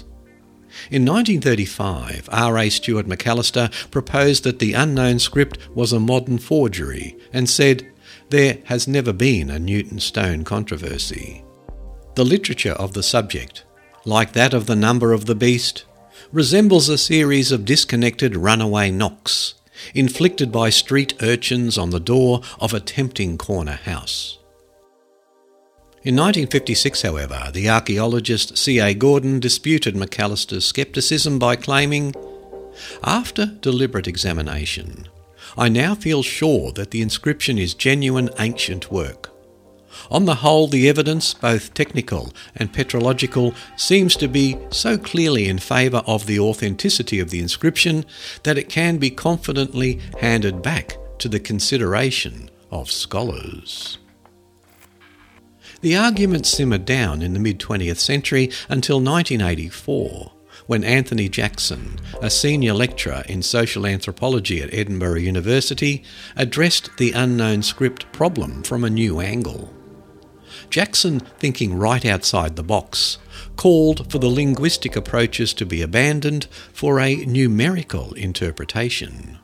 In 1935, R.A. Stewart Macalister proposed that the unknown script was a modern forgery and said, There has never been a Newton stone controversy. The literature of the subject, like that of the number of the beast, resembles a series of disconnected runaway knocks inflicted by street urchins on the door of a tempting corner house. In 1956, however, the archaeologist C.A. Gordon disputed Macalister's scepticism by claiming, After deliberate examination, I now feel sure that the inscription is genuine ancient work. On the whole, the evidence, both technical and petrological, seems to be so clearly in favour of the authenticity of the inscription that it can be confidently handed back to the consideration of scholars. The argument simmered down in the mid 20th century until 1984, when Anthony Jackson, a senior lecturer in social anthropology at Edinburgh University, addressed the unknown script problem from a new angle. Jackson, thinking right outside the box, called for the linguistic approaches to be abandoned for a numerical interpretation.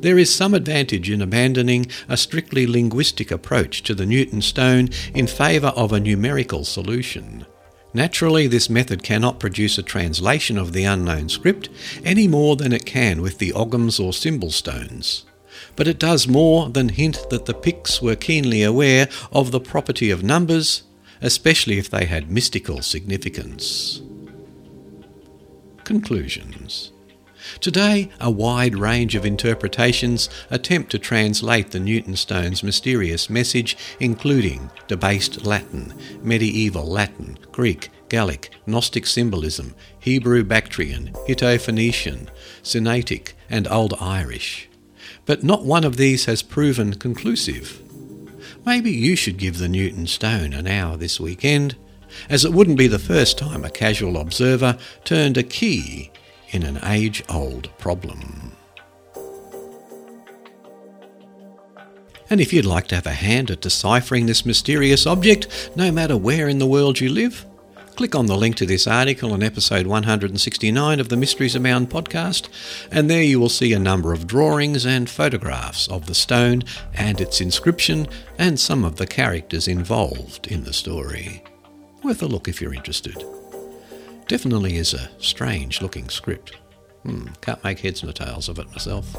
There is some advantage in abandoning a strictly linguistic approach to the Newton stone in favour of a numerical solution. Naturally, this method cannot produce a translation of the unknown script any more than it can with the Oghams or symbol stones. But it does more than hint that the Picts were keenly aware of the property of numbers, especially if they had mystical significance. Conclusions Today, a wide range of interpretations attempt to translate the Newton stone's mysterious message, including debased Latin, medieval Latin, Greek, Gallic, Gnostic symbolism, Hebrew Bactrian, Hitto Phoenician, Sinaitic, and Old Irish. But not one of these has proven conclusive. Maybe you should give the Newton stone an hour this weekend, as it wouldn't be the first time a casual observer turned a key in an age old problem. And if you'd like to have a hand at deciphering this mysterious object, no matter where in the world you live, click on the link to this article in episode 169 of the Mysteries of Abound podcast, and there you will see a number of drawings and photographs of the stone and its inscription and some of the characters involved in the story. Worth a look if you're interested. Definitely is a strange looking script. Hmm, can't make heads nor tails of it myself.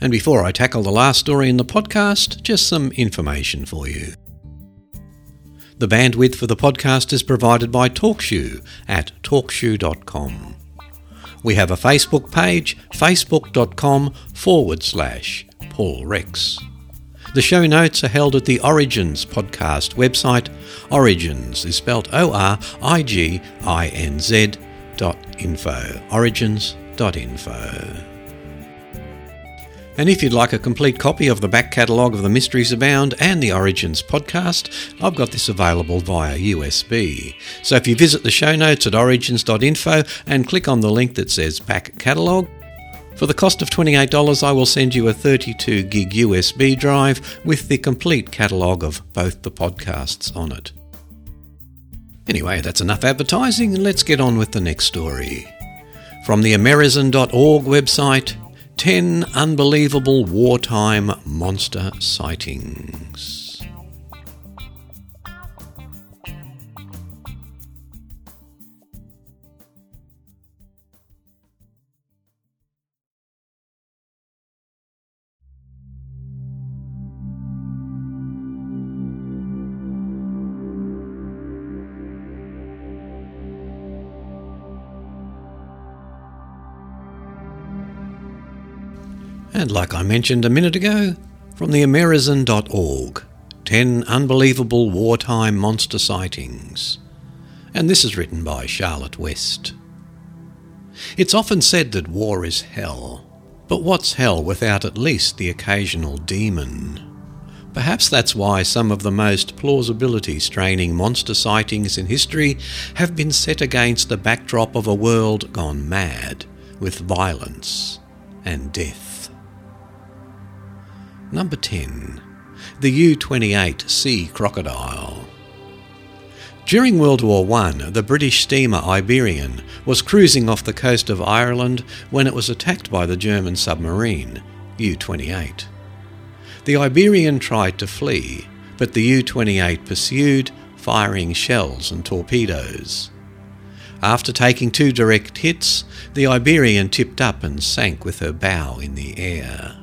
And before I tackle the last story in the podcast, just some information for you. The bandwidth for the podcast is provided by TalkShoe at talkshoe.com. We have a Facebook page, facebook.com forward slash Paul Rex. The show notes are held at the Origins podcast website. Origins is spelled O R I G I N Z dot info. Origins dot info. And if you'd like a complete copy of the back catalogue of the Mysteries Abound and the Origins podcast, I've got this available via USB. So if you visit the show notes at originz.info and click on the link that says back catalogue, for the cost of $28, I will send you a 32 gig USB drive with the complete catalogue of both the podcasts on it. Anyway, that's enough advertising, and let's get on with the next story. From the Amerizon.org website, 10 unbelievable wartime monster sightings. And like I mentioned a minute ago, from the Amerizon.org 10 Unbelievable Wartime Monster Sightings. And this is written by Charlotte West. It's often said that war is hell, but what's hell without at least the occasional demon? Perhaps that's why some of the most plausibility straining monster sightings in history have been set against the backdrop of a world gone mad with violence and death. Number 10. The U 28 Sea Crocodile. During World War I, the British steamer Iberian was cruising off the coast of Ireland when it was attacked by the German submarine, U 28. The Iberian tried to flee, but the U 28 pursued, firing shells and torpedoes. After taking two direct hits, the Iberian tipped up and sank with her bow in the air.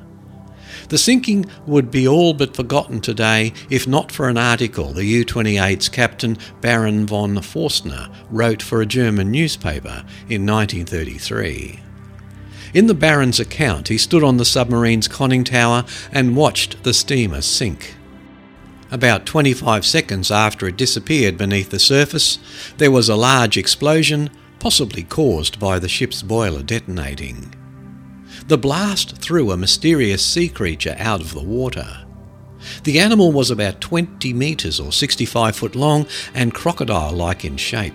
The sinking would be all but forgotten today if not for an article the U 28's captain Baron von Forstner wrote for a German newspaper in 1933. In the Baron's account, he stood on the submarine's conning tower and watched the steamer sink. About 25 seconds after it disappeared beneath the surface, there was a large explosion, possibly caused by the ship's boiler detonating. The blast threw a mysterious sea creature out of the water. The animal was about 20 metres or 65 foot long and crocodile like in shape,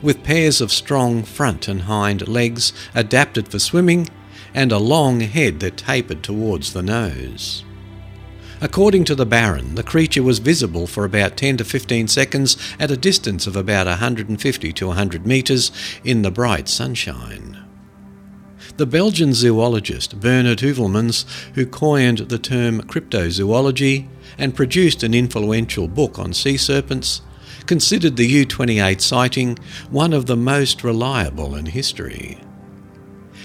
with pairs of strong front and hind legs adapted for swimming and a long head that tapered towards the nose. According to the Baron, the creature was visible for about 10 to 15 seconds at a distance of about 150 to 100 metres in the bright sunshine. The Belgian zoologist Bernard Heuvelmans, who coined the term cryptozoology and produced an influential book on sea serpents, considered the U 28 sighting one of the most reliable in history.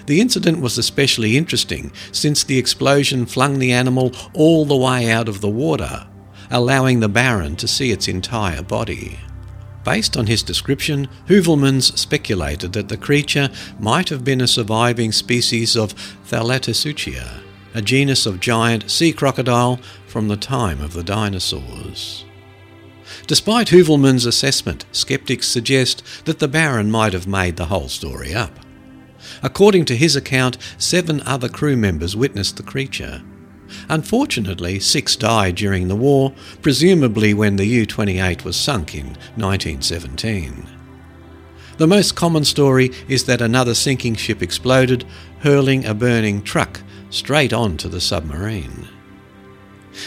The incident was especially interesting since the explosion flung the animal all the way out of the water, allowing the Baron to see its entire body. Based on his description, Heuvelmans speculated that the creature might have been a surviving species of Thalattosuchia, a genus of giant sea crocodile from the time of the dinosaurs. Despite Heuvelmans' assessment, skeptics suggest that the Baron might have made the whole story up. According to his account, seven other crew members witnessed the creature. Unfortunately, six died during the war, presumably when the U 28 was sunk in 1917. The most common story is that another sinking ship exploded, hurling a burning truck straight onto the submarine.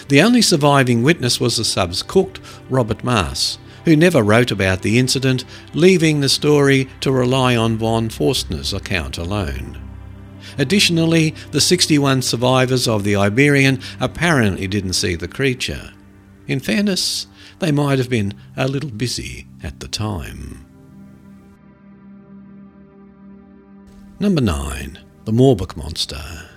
The only surviving witness was the sub's cook, Robert Maas, who never wrote about the incident, leaving the story to rely on von Forstner's account alone. Additionally, the 61 survivors of the Iberian apparently didn't see the creature. In fairness, they might have been a little busy at the time. Number 9. The Morbach Monster.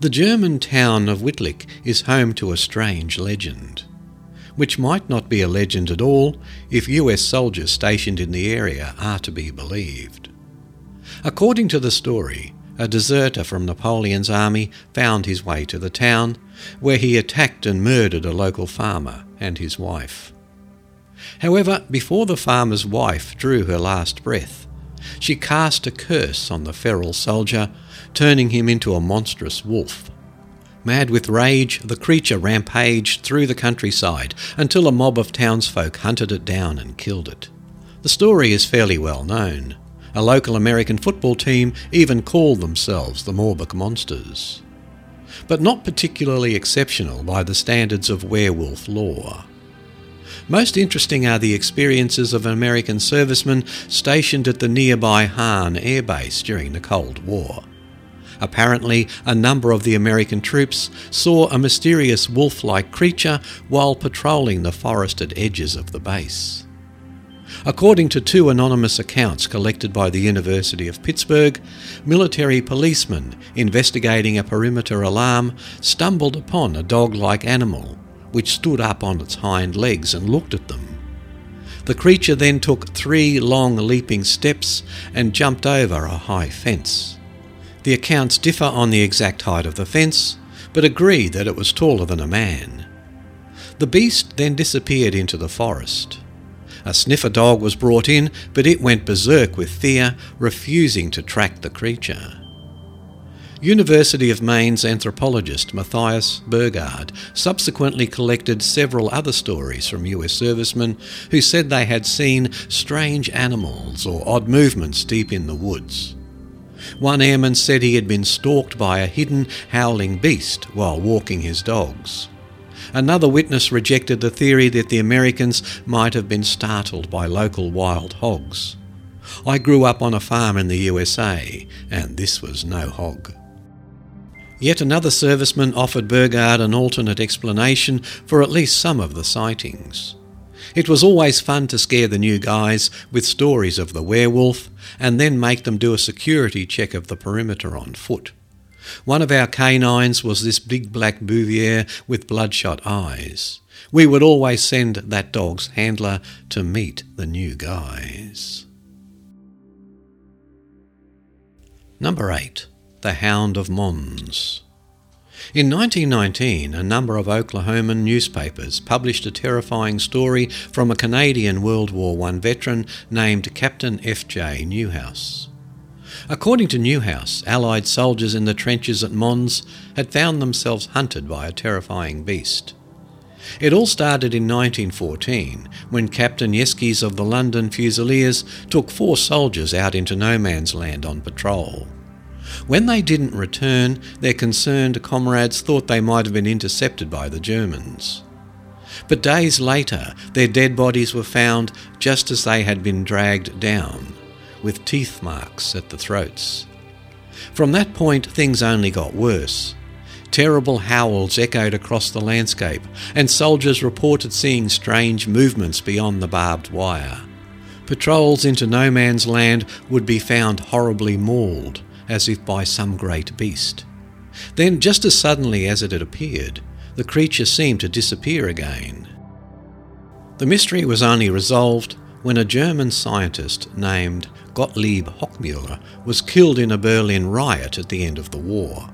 The German town of Wittlich is home to a strange legend which might not be a legend at all if US soldiers stationed in the area are to be believed. According to the story, a deserter from Napoleon's army found his way to the town, where he attacked and murdered a local farmer and his wife. However, before the farmer's wife drew her last breath, she cast a curse on the feral soldier, turning him into a monstrous wolf. Mad with rage, the creature rampaged through the countryside until a mob of townsfolk hunted it down and killed it. The story is fairly well known. A local American football team even called themselves the Morbach Monsters. But not particularly exceptional by the standards of werewolf lore. Most interesting are the experiences of American servicemen stationed at the nearby Hahn Air Base during the Cold War. Apparently, a number of the American troops saw a mysterious wolf like creature while patrolling the forested edges of the base. According to two anonymous accounts collected by the University of Pittsburgh, military policemen investigating a perimeter alarm stumbled upon a dog like animal which stood up on its hind legs and looked at them. The creature then took three long leaping steps and jumped over a high fence. The accounts differ on the exact height of the fence, but agree that it was taller than a man. The beast then disappeared into the forest. A sniffer dog was brought in, but it went berserk with fear, refusing to track the creature. University of Maine's anthropologist Matthias Burgard subsequently collected several other stories from US servicemen who said they had seen strange animals or odd movements deep in the woods. One airman said he had been stalked by a hidden, howling beast while walking his dogs. Another witness rejected the theory that the Americans might have been startled by local wild hogs. I grew up on a farm in the USA, and this was no hog. Yet another serviceman offered Burgard an alternate explanation for at least some of the sightings. It was always fun to scare the new guys with stories of the werewolf and then make them do a security check of the perimeter on foot. One of our canines was this big black Bouvier with bloodshot eyes. We would always send that dog's handler to meet the new guys. Number 8. The Hound of Mons. In 1919, a number of Oklahoman newspapers published a terrifying story from a Canadian World War I veteran named Captain F.J. Newhouse. According to Newhouse, Allied soldiers in the trenches at Mons had found themselves hunted by a terrifying beast. It all started in 1914 when Captain Yeskis of the London Fusiliers took four soldiers out into no man's land on patrol. When they didn't return, their concerned comrades thought they might have been intercepted by the Germans. But days later, their dead bodies were found just as they had been dragged down, with teeth marks at the throats. From that point, things only got worse. Terrible howls echoed across the landscape, and soldiers reported seeing strange movements beyond the barbed wire. Patrols into no man's land would be found horribly mauled, as if by some great beast. Then, just as suddenly as it had appeared, the creature seemed to disappear again. The mystery was only resolved when a German scientist named Gottlieb Hochmuller was killed in a Berlin riot at the end of the war.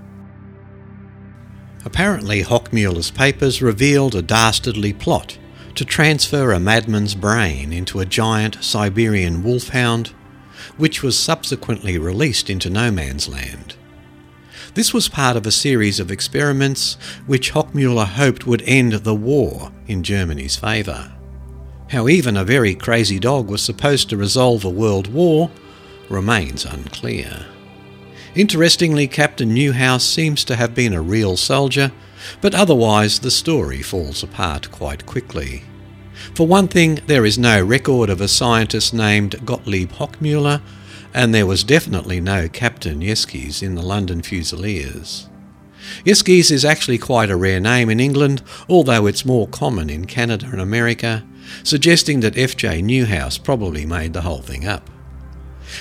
Apparently, Hochmuller's papers revealed a dastardly plot to transfer a madman's brain into a giant Siberian wolfhound which was subsequently released into no man's land. This was part of a series of experiments which Hochmuller hoped would end the war in Germany's favour. How even a very crazy dog was supposed to resolve a world war remains unclear. Interestingly, Captain Newhouse seems to have been a real soldier, but otherwise the story falls apart quite quickly. For one thing, there is no record of a scientist named Gottlieb Hochmuller, and there was definitely no Captain Yeskis in the London Fusiliers. Yeskis is actually quite a rare name in England, although it's more common in Canada and America, suggesting that F.J. Newhouse probably made the whole thing up.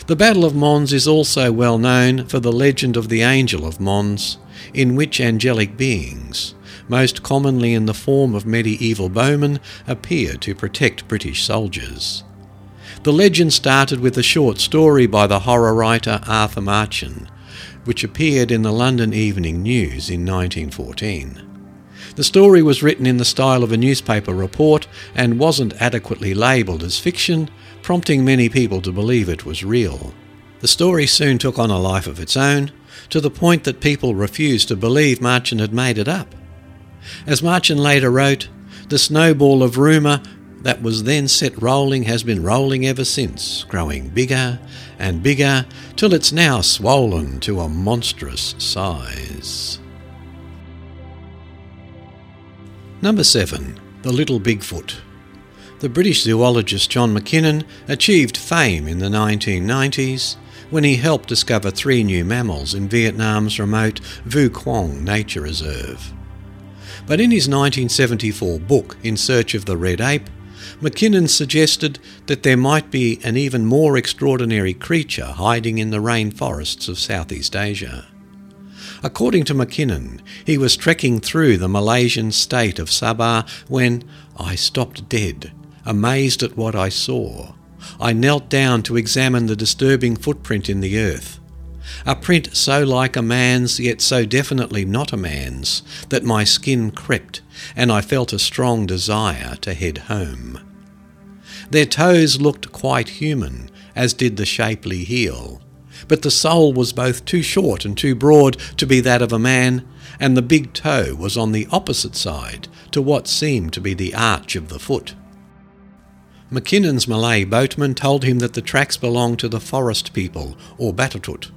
The Battle of Mons is also well known for the legend of the Angel of Mons, in which angelic beings, most commonly in the form of medieval bowmen, appear to protect British soldiers. The legend started with a short story by the horror writer Arthur Machen, which appeared in the London Evening News in 1914. The story was written in the style of a newspaper report and wasn't adequately labelled as fiction, prompting many people to believe it was real. The story soon took on a life of its own, to the point that people refused to believe Machen had made it up. As Machen later wrote, the snowball of rumour that was then set rolling has been rolling ever since, growing bigger and bigger till it's now swollen to a monstrous size. Number 7. The Little Bigfoot. The British zoologist John Mackinnon achieved fame in the 1990s when he helped discover three new mammals in Vietnam's remote Vu Quang Nature Reserve. But in his 1974 book, In Search of the Red Ape, Mackinnon suggested that there might be an even more extraordinary creature hiding in the rainforests of Southeast Asia. According to Mackinnon, he was trekking through the Malaysian state of Sabah when I stopped dead, amazed at what I saw. I knelt down to examine the disturbing footprint in the earth a print so like a man's, yet so definitely not a man's, that my skin crept, and I felt a strong desire to head home. Their toes looked quite human, as did the shapely heel, but the sole was both too short and too broad to be that of a man, and the big toe was on the opposite side to what seemed to be the arch of the foot. Mackinnon's Malay boatman told him that the tracks belonged to the forest people, or Batutut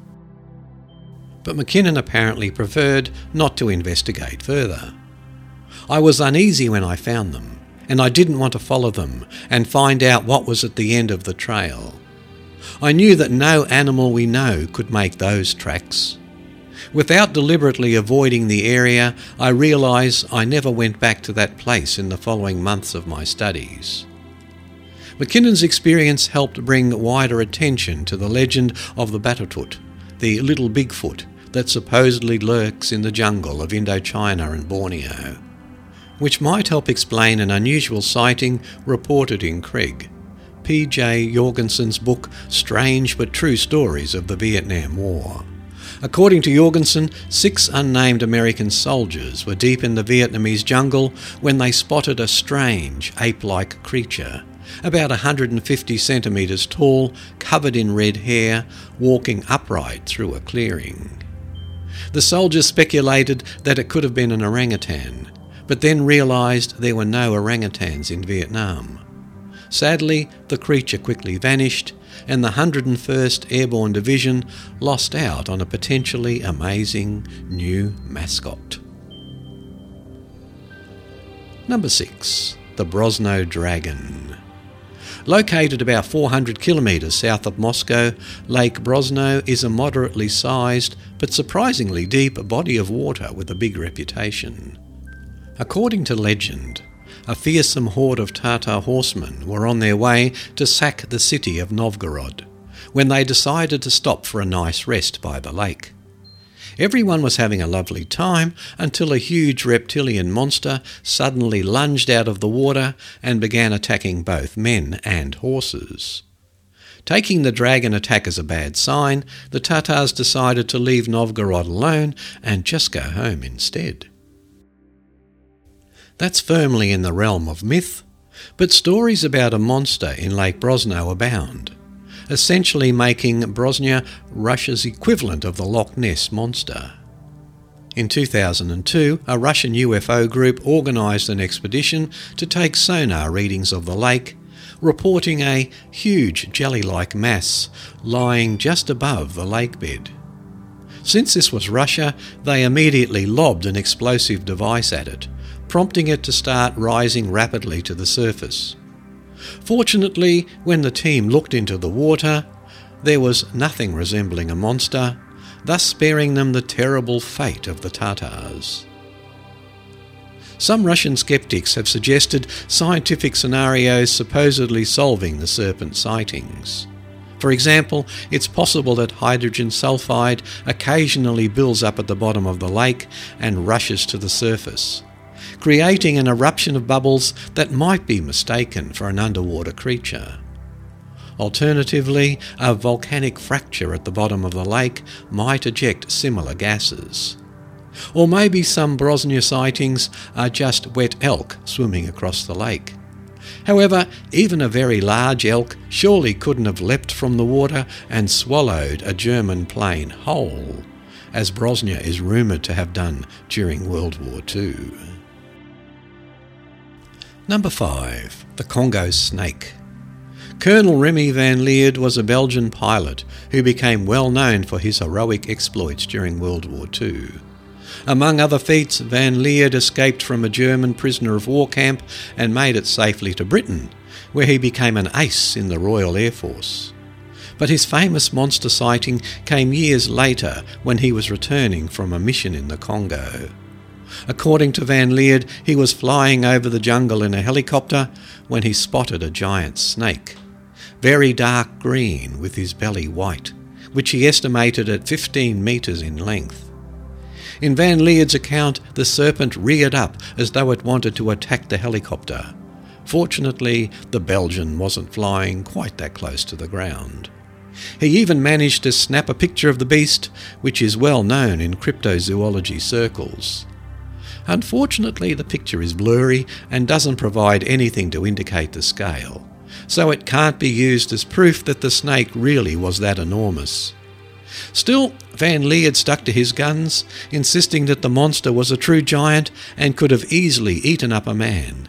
but Mackinnon apparently preferred not to investigate further. I was uneasy when I found them, and I didn't want to follow them and find out what was at the end of the trail. I knew that no animal we know could make those tracks. Without deliberately avoiding the area, I realise I never went back to that place in the following months of my studies. Mackinnon's experience helped bring wider attention to the legend of the Batutut, the Little Bigfoot, that supposedly lurks in the jungle of Indochina and Borneo, which might help explain an unusual sighting reported in Kregg, P.J. Jorgensen's book Strange but True Stories of the Vietnam War. According to Jorgensen, six unnamed American soldiers were deep in the Vietnamese jungle when they spotted a strange, ape like creature, about 150 centimetres tall, covered in red hair, walking upright through a clearing. The soldiers speculated that it could have been an orangutan, but then realised there were no orangutans in Vietnam. Sadly, the creature quickly vanished, and the 101st Airborne Division lost out on a potentially amazing new mascot. Number 6. The Brosno Dragon. Located about 400 kilometres south of Moscow, Lake Brosno is a moderately sized but surprisingly deep body of water with a big reputation. According to legend, a fearsome horde of Tatar horsemen were on their way to sack the city of Novgorod when they decided to stop for a nice rest by the lake. Everyone was having a lovely time until a huge reptilian monster suddenly lunged out of the water and began attacking both men and horses. Taking the dragon attack as a bad sign, the Tatars decided to leave Novgorod alone and just go home instead. That's firmly in the realm of myth, but stories about a monster in Lake Brosno abound, essentially making Brosnya Russia's equivalent of the Loch Ness monster. In 2002, a Russian UFO group organised an expedition to take sonar readings of the lake, reporting a huge jelly like mass lying just above the lake bed. Since this was Russia, they immediately lobbed an explosive device at it, prompting it to start rising rapidly to the surface. Fortunately, when the team looked into the water, there was nothing resembling a monster, thus sparing them the terrible fate of the Tatars. Some Russian skeptics have suggested scientific scenarios supposedly solving the serpent sightings. For example, it's possible that hydrogen sulfide occasionally builds up at the bottom of the lake and rushes to the surface creating an eruption of bubbles that might be mistaken for an underwater creature. Alternatively, a volcanic fracture at the bottom of the lake might eject similar gases. Or maybe some Brosnya sightings are just wet elk swimming across the lake. However, even a very large elk surely couldn't have leapt from the water and swallowed a German plane whole, as Brosnya is rumoured to have done during World War II. Number 5. The Congo Snake. Colonel Remy van Lierde was a Belgian pilot who became well known for his heroic exploits during World War II. Among other feats, van Lierde escaped from a German prisoner of war camp and made it safely to Britain, where he became an ace in the Royal Air Force. But his famous monster sighting came years later when he was returning from a mission in the Congo. According to Van Lierde, he was flying over the jungle in a helicopter when he spotted a giant snake, very dark green with his belly white, which he estimated at 15 metres in length. In Van Lierde's account, the serpent reared up as though it wanted to attack the helicopter. Fortunately, the Belgian wasn't flying quite that close to the ground. He even managed to snap a picture of the beast, which is well known in cryptozoology circles. Unfortunately, the picture is blurry and doesn't provide anything to indicate the scale, so it can't be used as proof that the snake really was that enormous. Still, Van Lierde stuck to his guns, insisting that the monster was a true giant and could have easily eaten up a man,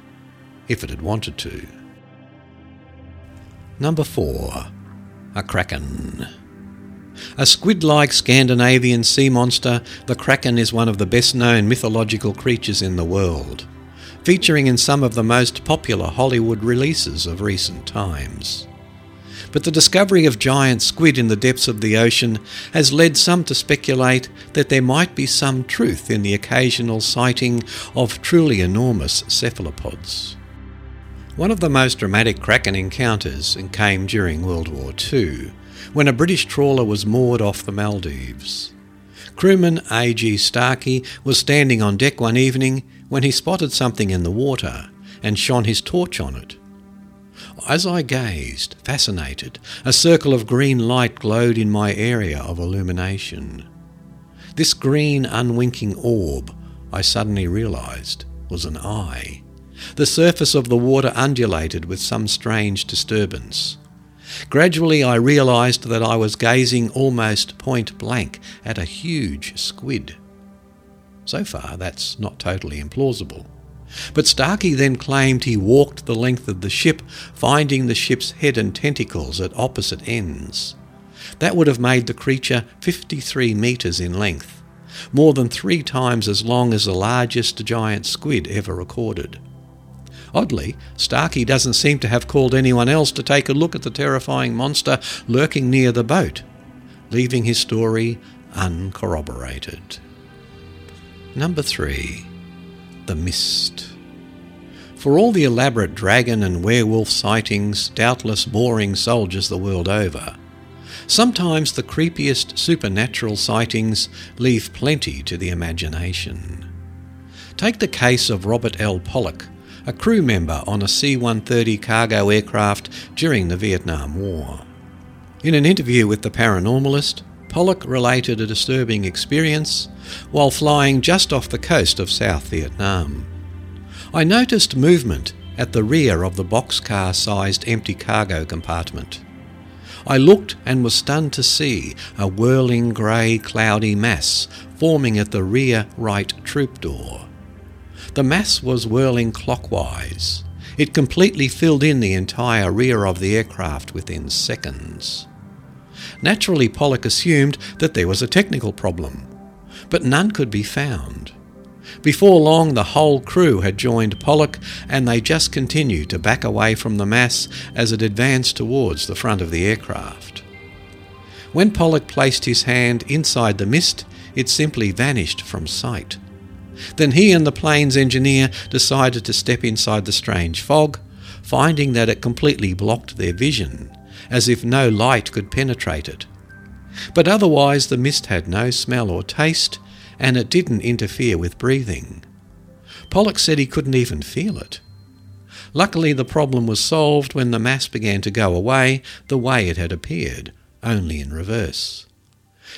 if it had wanted to. Number 4. A Kraken. A squid like Scandinavian sea monster, the kraken is one of the best known mythological creatures in the world, featuring in some of the most popular Hollywood releases of recent times. But the discovery of giant squid in the depths of the ocean has led some to speculate that there might be some truth in the occasional sighting of truly enormous cephalopods. One of the most dramatic kraken encounters came during World War II when a British trawler was moored off the Maldives. Crewman A.G. Starkey was standing on deck one evening when he spotted something in the water and shone his torch on it. As I gazed, fascinated, a circle of green light glowed in my area of illumination. This green, unwinking orb, I suddenly realised, was an eye. The surface of the water undulated with some strange disturbance. Gradually, I realised that I was gazing almost point blank at a huge squid. So far, that's not totally implausible. But Starkey then claimed he walked the length of the ship, finding the ship's head and tentacles at opposite ends. That would have made the creature 53 metres in length, more than three times as long as the largest giant squid ever recorded. Oddly, Starkey doesn't seem to have called anyone else to take a look at the terrifying monster lurking near the boat, leaving his story uncorroborated. Number 3 the mist. For all the elaborate dragon and werewolf sightings, doubtless boring soldiers the world over, sometimes the creepiest supernatural sightings leave plenty to the imagination. Take the case of Robert L. Pollock, a crew member on a C 130 cargo aircraft during the Vietnam War. In an interview with the paranormalist, Pollock related a disturbing experience while flying just off the coast of South Vietnam. I noticed movement at the rear of the boxcar sized empty cargo compartment. I looked and was stunned to see a whirling grey cloudy mass forming at the rear right troop door. The mass was whirling clockwise. It completely filled in the entire rear of the aircraft within seconds. Naturally, Pollock assumed that there was a technical problem, but none could be found. Before long, the whole crew had joined Pollock, and they just continued to back away from the mass as it advanced towards the front of the aircraft. When Pollock placed his hand inside the mist, it simply vanished from sight. Then he and the plane's engineer decided to step inside the strange fog, finding that it completely blocked their vision as if no light could penetrate it. But otherwise, the mist had no smell or taste, and it didn't interfere with breathing. Pollock said he couldn't even feel it. Luckily, the problem was solved when the mass began to go away the way it had appeared, only in reverse.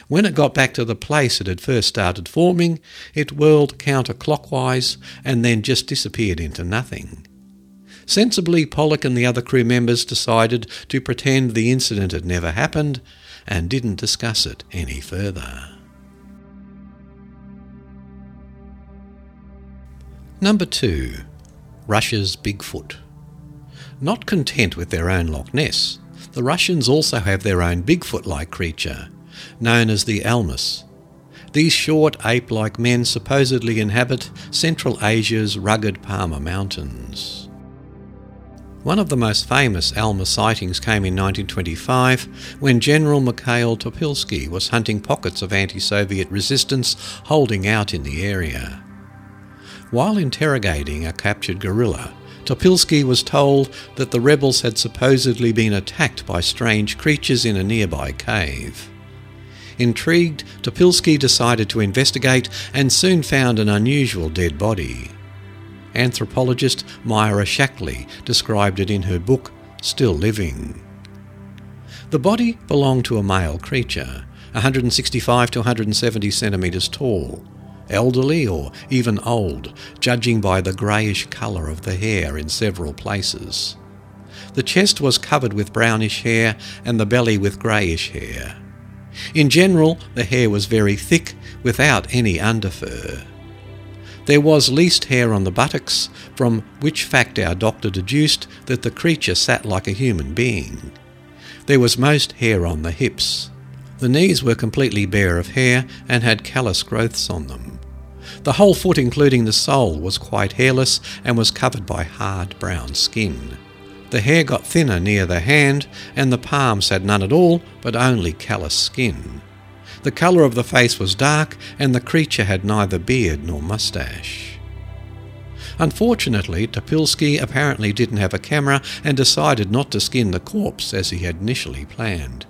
When it got back to the place it had first started forming, it whirled counterclockwise and then just disappeared into nothing. Sensibly, Pollock and the other crew members decided to pretend the incident had never happened and didn't discuss it any further. Number 2. Russia's Bigfoot. Not content with their own Loch Ness, the Russians also have their own Bigfoot like creature, known as the Almas. These short ape like men supposedly inhabit Central Asia's rugged Pamir Mountains. One of the most famous Alma sightings came in 1925 when General Mikhail Topilsky was hunting pockets of anti Soviet resistance holding out in the area. While interrogating a captured guerrilla, Topilsky was told that the rebels had supposedly been attacked by strange creatures in a nearby cave. Intrigued, Topilsky decided to investigate and soon found an unusual dead body. Anthropologist Myra Shackley described it in her book Still Living. The body belonged to a male creature, 165 to 170 centimetres tall, elderly or even old, judging by the greyish colour of the hair in several places. The chest was covered with brownish hair and the belly with greyish hair. In general, the hair was very thick without any underfur. There was least hair on the buttocks, from which fact our doctor deduced that the creature sat like a human being. There was most hair on the hips. The knees were completely bare of hair and had callous growths on them. The whole foot, including the sole, was quite hairless and was covered by hard brown skin. The hair got thinner near the hand, and the palms had none at all, but only callous skin. The colour of the face was dark, and the creature had neither beard nor moustache. Unfortunately, Topilsky apparently didn't have a camera and decided not to skin the corpse as he had initially planned.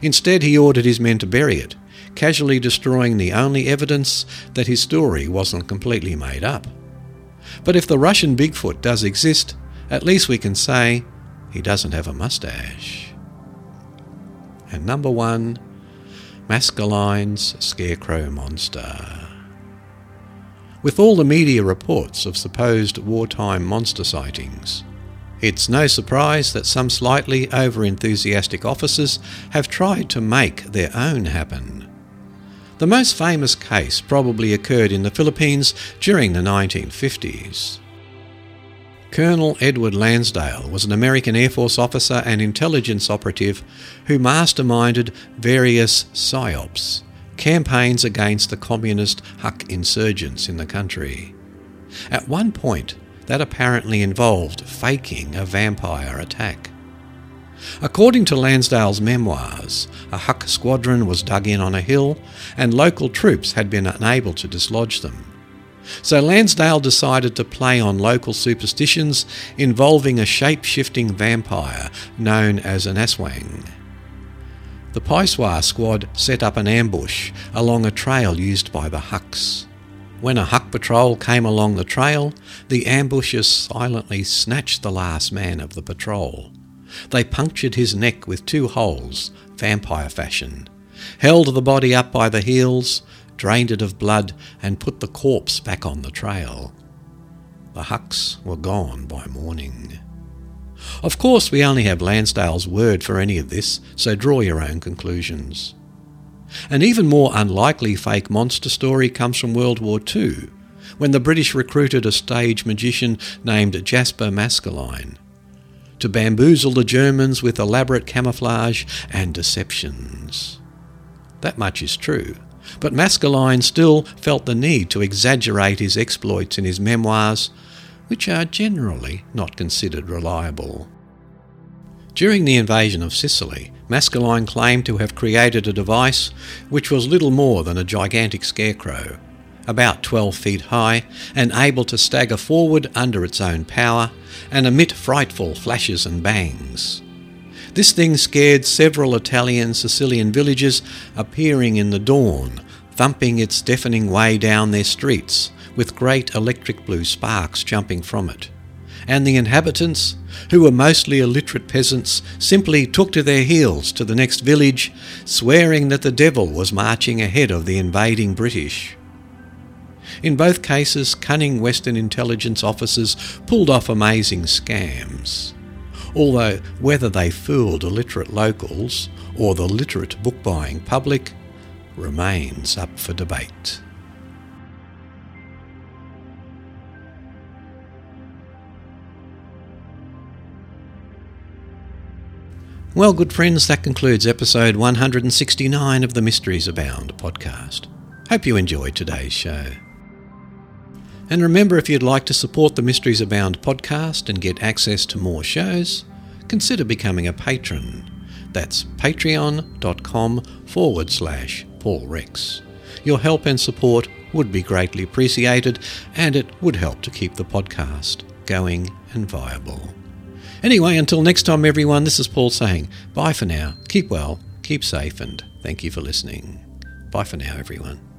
Instead, he ordered his men to bury it, casually destroying the only evidence that his story wasn't completely made up. But if the Russian Bigfoot does exist, at least we can say he doesn't have a mustache. And number one, Maskelyne's Scarecrow Monster. With all the media reports of supposed wartime monster sightings, it's no surprise that some slightly over enthusiastic officers have tried to make their own happen. The most famous case probably occurred in the Philippines during the 1950s. Colonel Edward Lansdale was an American Air Force officer and intelligence operative who masterminded various PSYOPs, campaigns against the communist Huk insurgents in the country. At one point, that apparently involved faking a vampire attack. According to Lansdale's memoirs, a Huk squadron was dug in on a hill and local troops had been unable to dislodge them. So Lansdale decided to play on local superstitions involving a shape shifting vampire known as an aswang. The psywar squad set up an ambush along a trail used by the Huks. When a Huk patrol came along the trail, the ambushers silently snatched the last man of the patrol. They punctured his neck with two holes, vampire fashion, held the body up by the heels, drained it of blood, and put the corpse back on the trail. The Huks were gone by morning. Of course, we only have Lansdale's word for any of this, so draw your own conclusions. An even more unlikely fake monster story comes from World War II, when the British recruited a stage magician named Jasper Maskelyne to bamboozle the Germans with elaborate camouflage and deceptions. That much is true, but Maskelyne still felt the need to exaggerate his exploits in his memoirs, which are generally not considered reliable. During the invasion of Sicily, Maskelyne claimed to have created a device which was little more than a gigantic scarecrow, about 12 feet high and able to stagger forward under its own power and emit frightful flashes and bangs. This thing scared several Italian Sicilian villages appearing in the dawn, thumping its deafening way down their streets, with great electric blue sparks jumping from it and the inhabitants, who were mostly illiterate peasants, simply took to their heels to the next village, swearing that the devil was marching ahead of the invading British. In both cases, cunning Western intelligence officers pulled off amazing scams. Although whether they fooled illiterate locals or the literate book buying public remains up for debate. Well, good friends, that concludes episode 169 of the Mysteries Abound podcast. Hope you enjoyed today's show. And remember, if you'd like to support the Mysteries Abound podcast and get access to more shows, consider becoming a patron. That's patreon.com forward slash Paul Rex. Your help and support would be greatly appreciated, and it would help to keep the podcast going and viable. Anyway, until next time, everyone, this is Paul saying bye for now. Keep well, keep safe, and thank you for listening. Bye for now, everyone.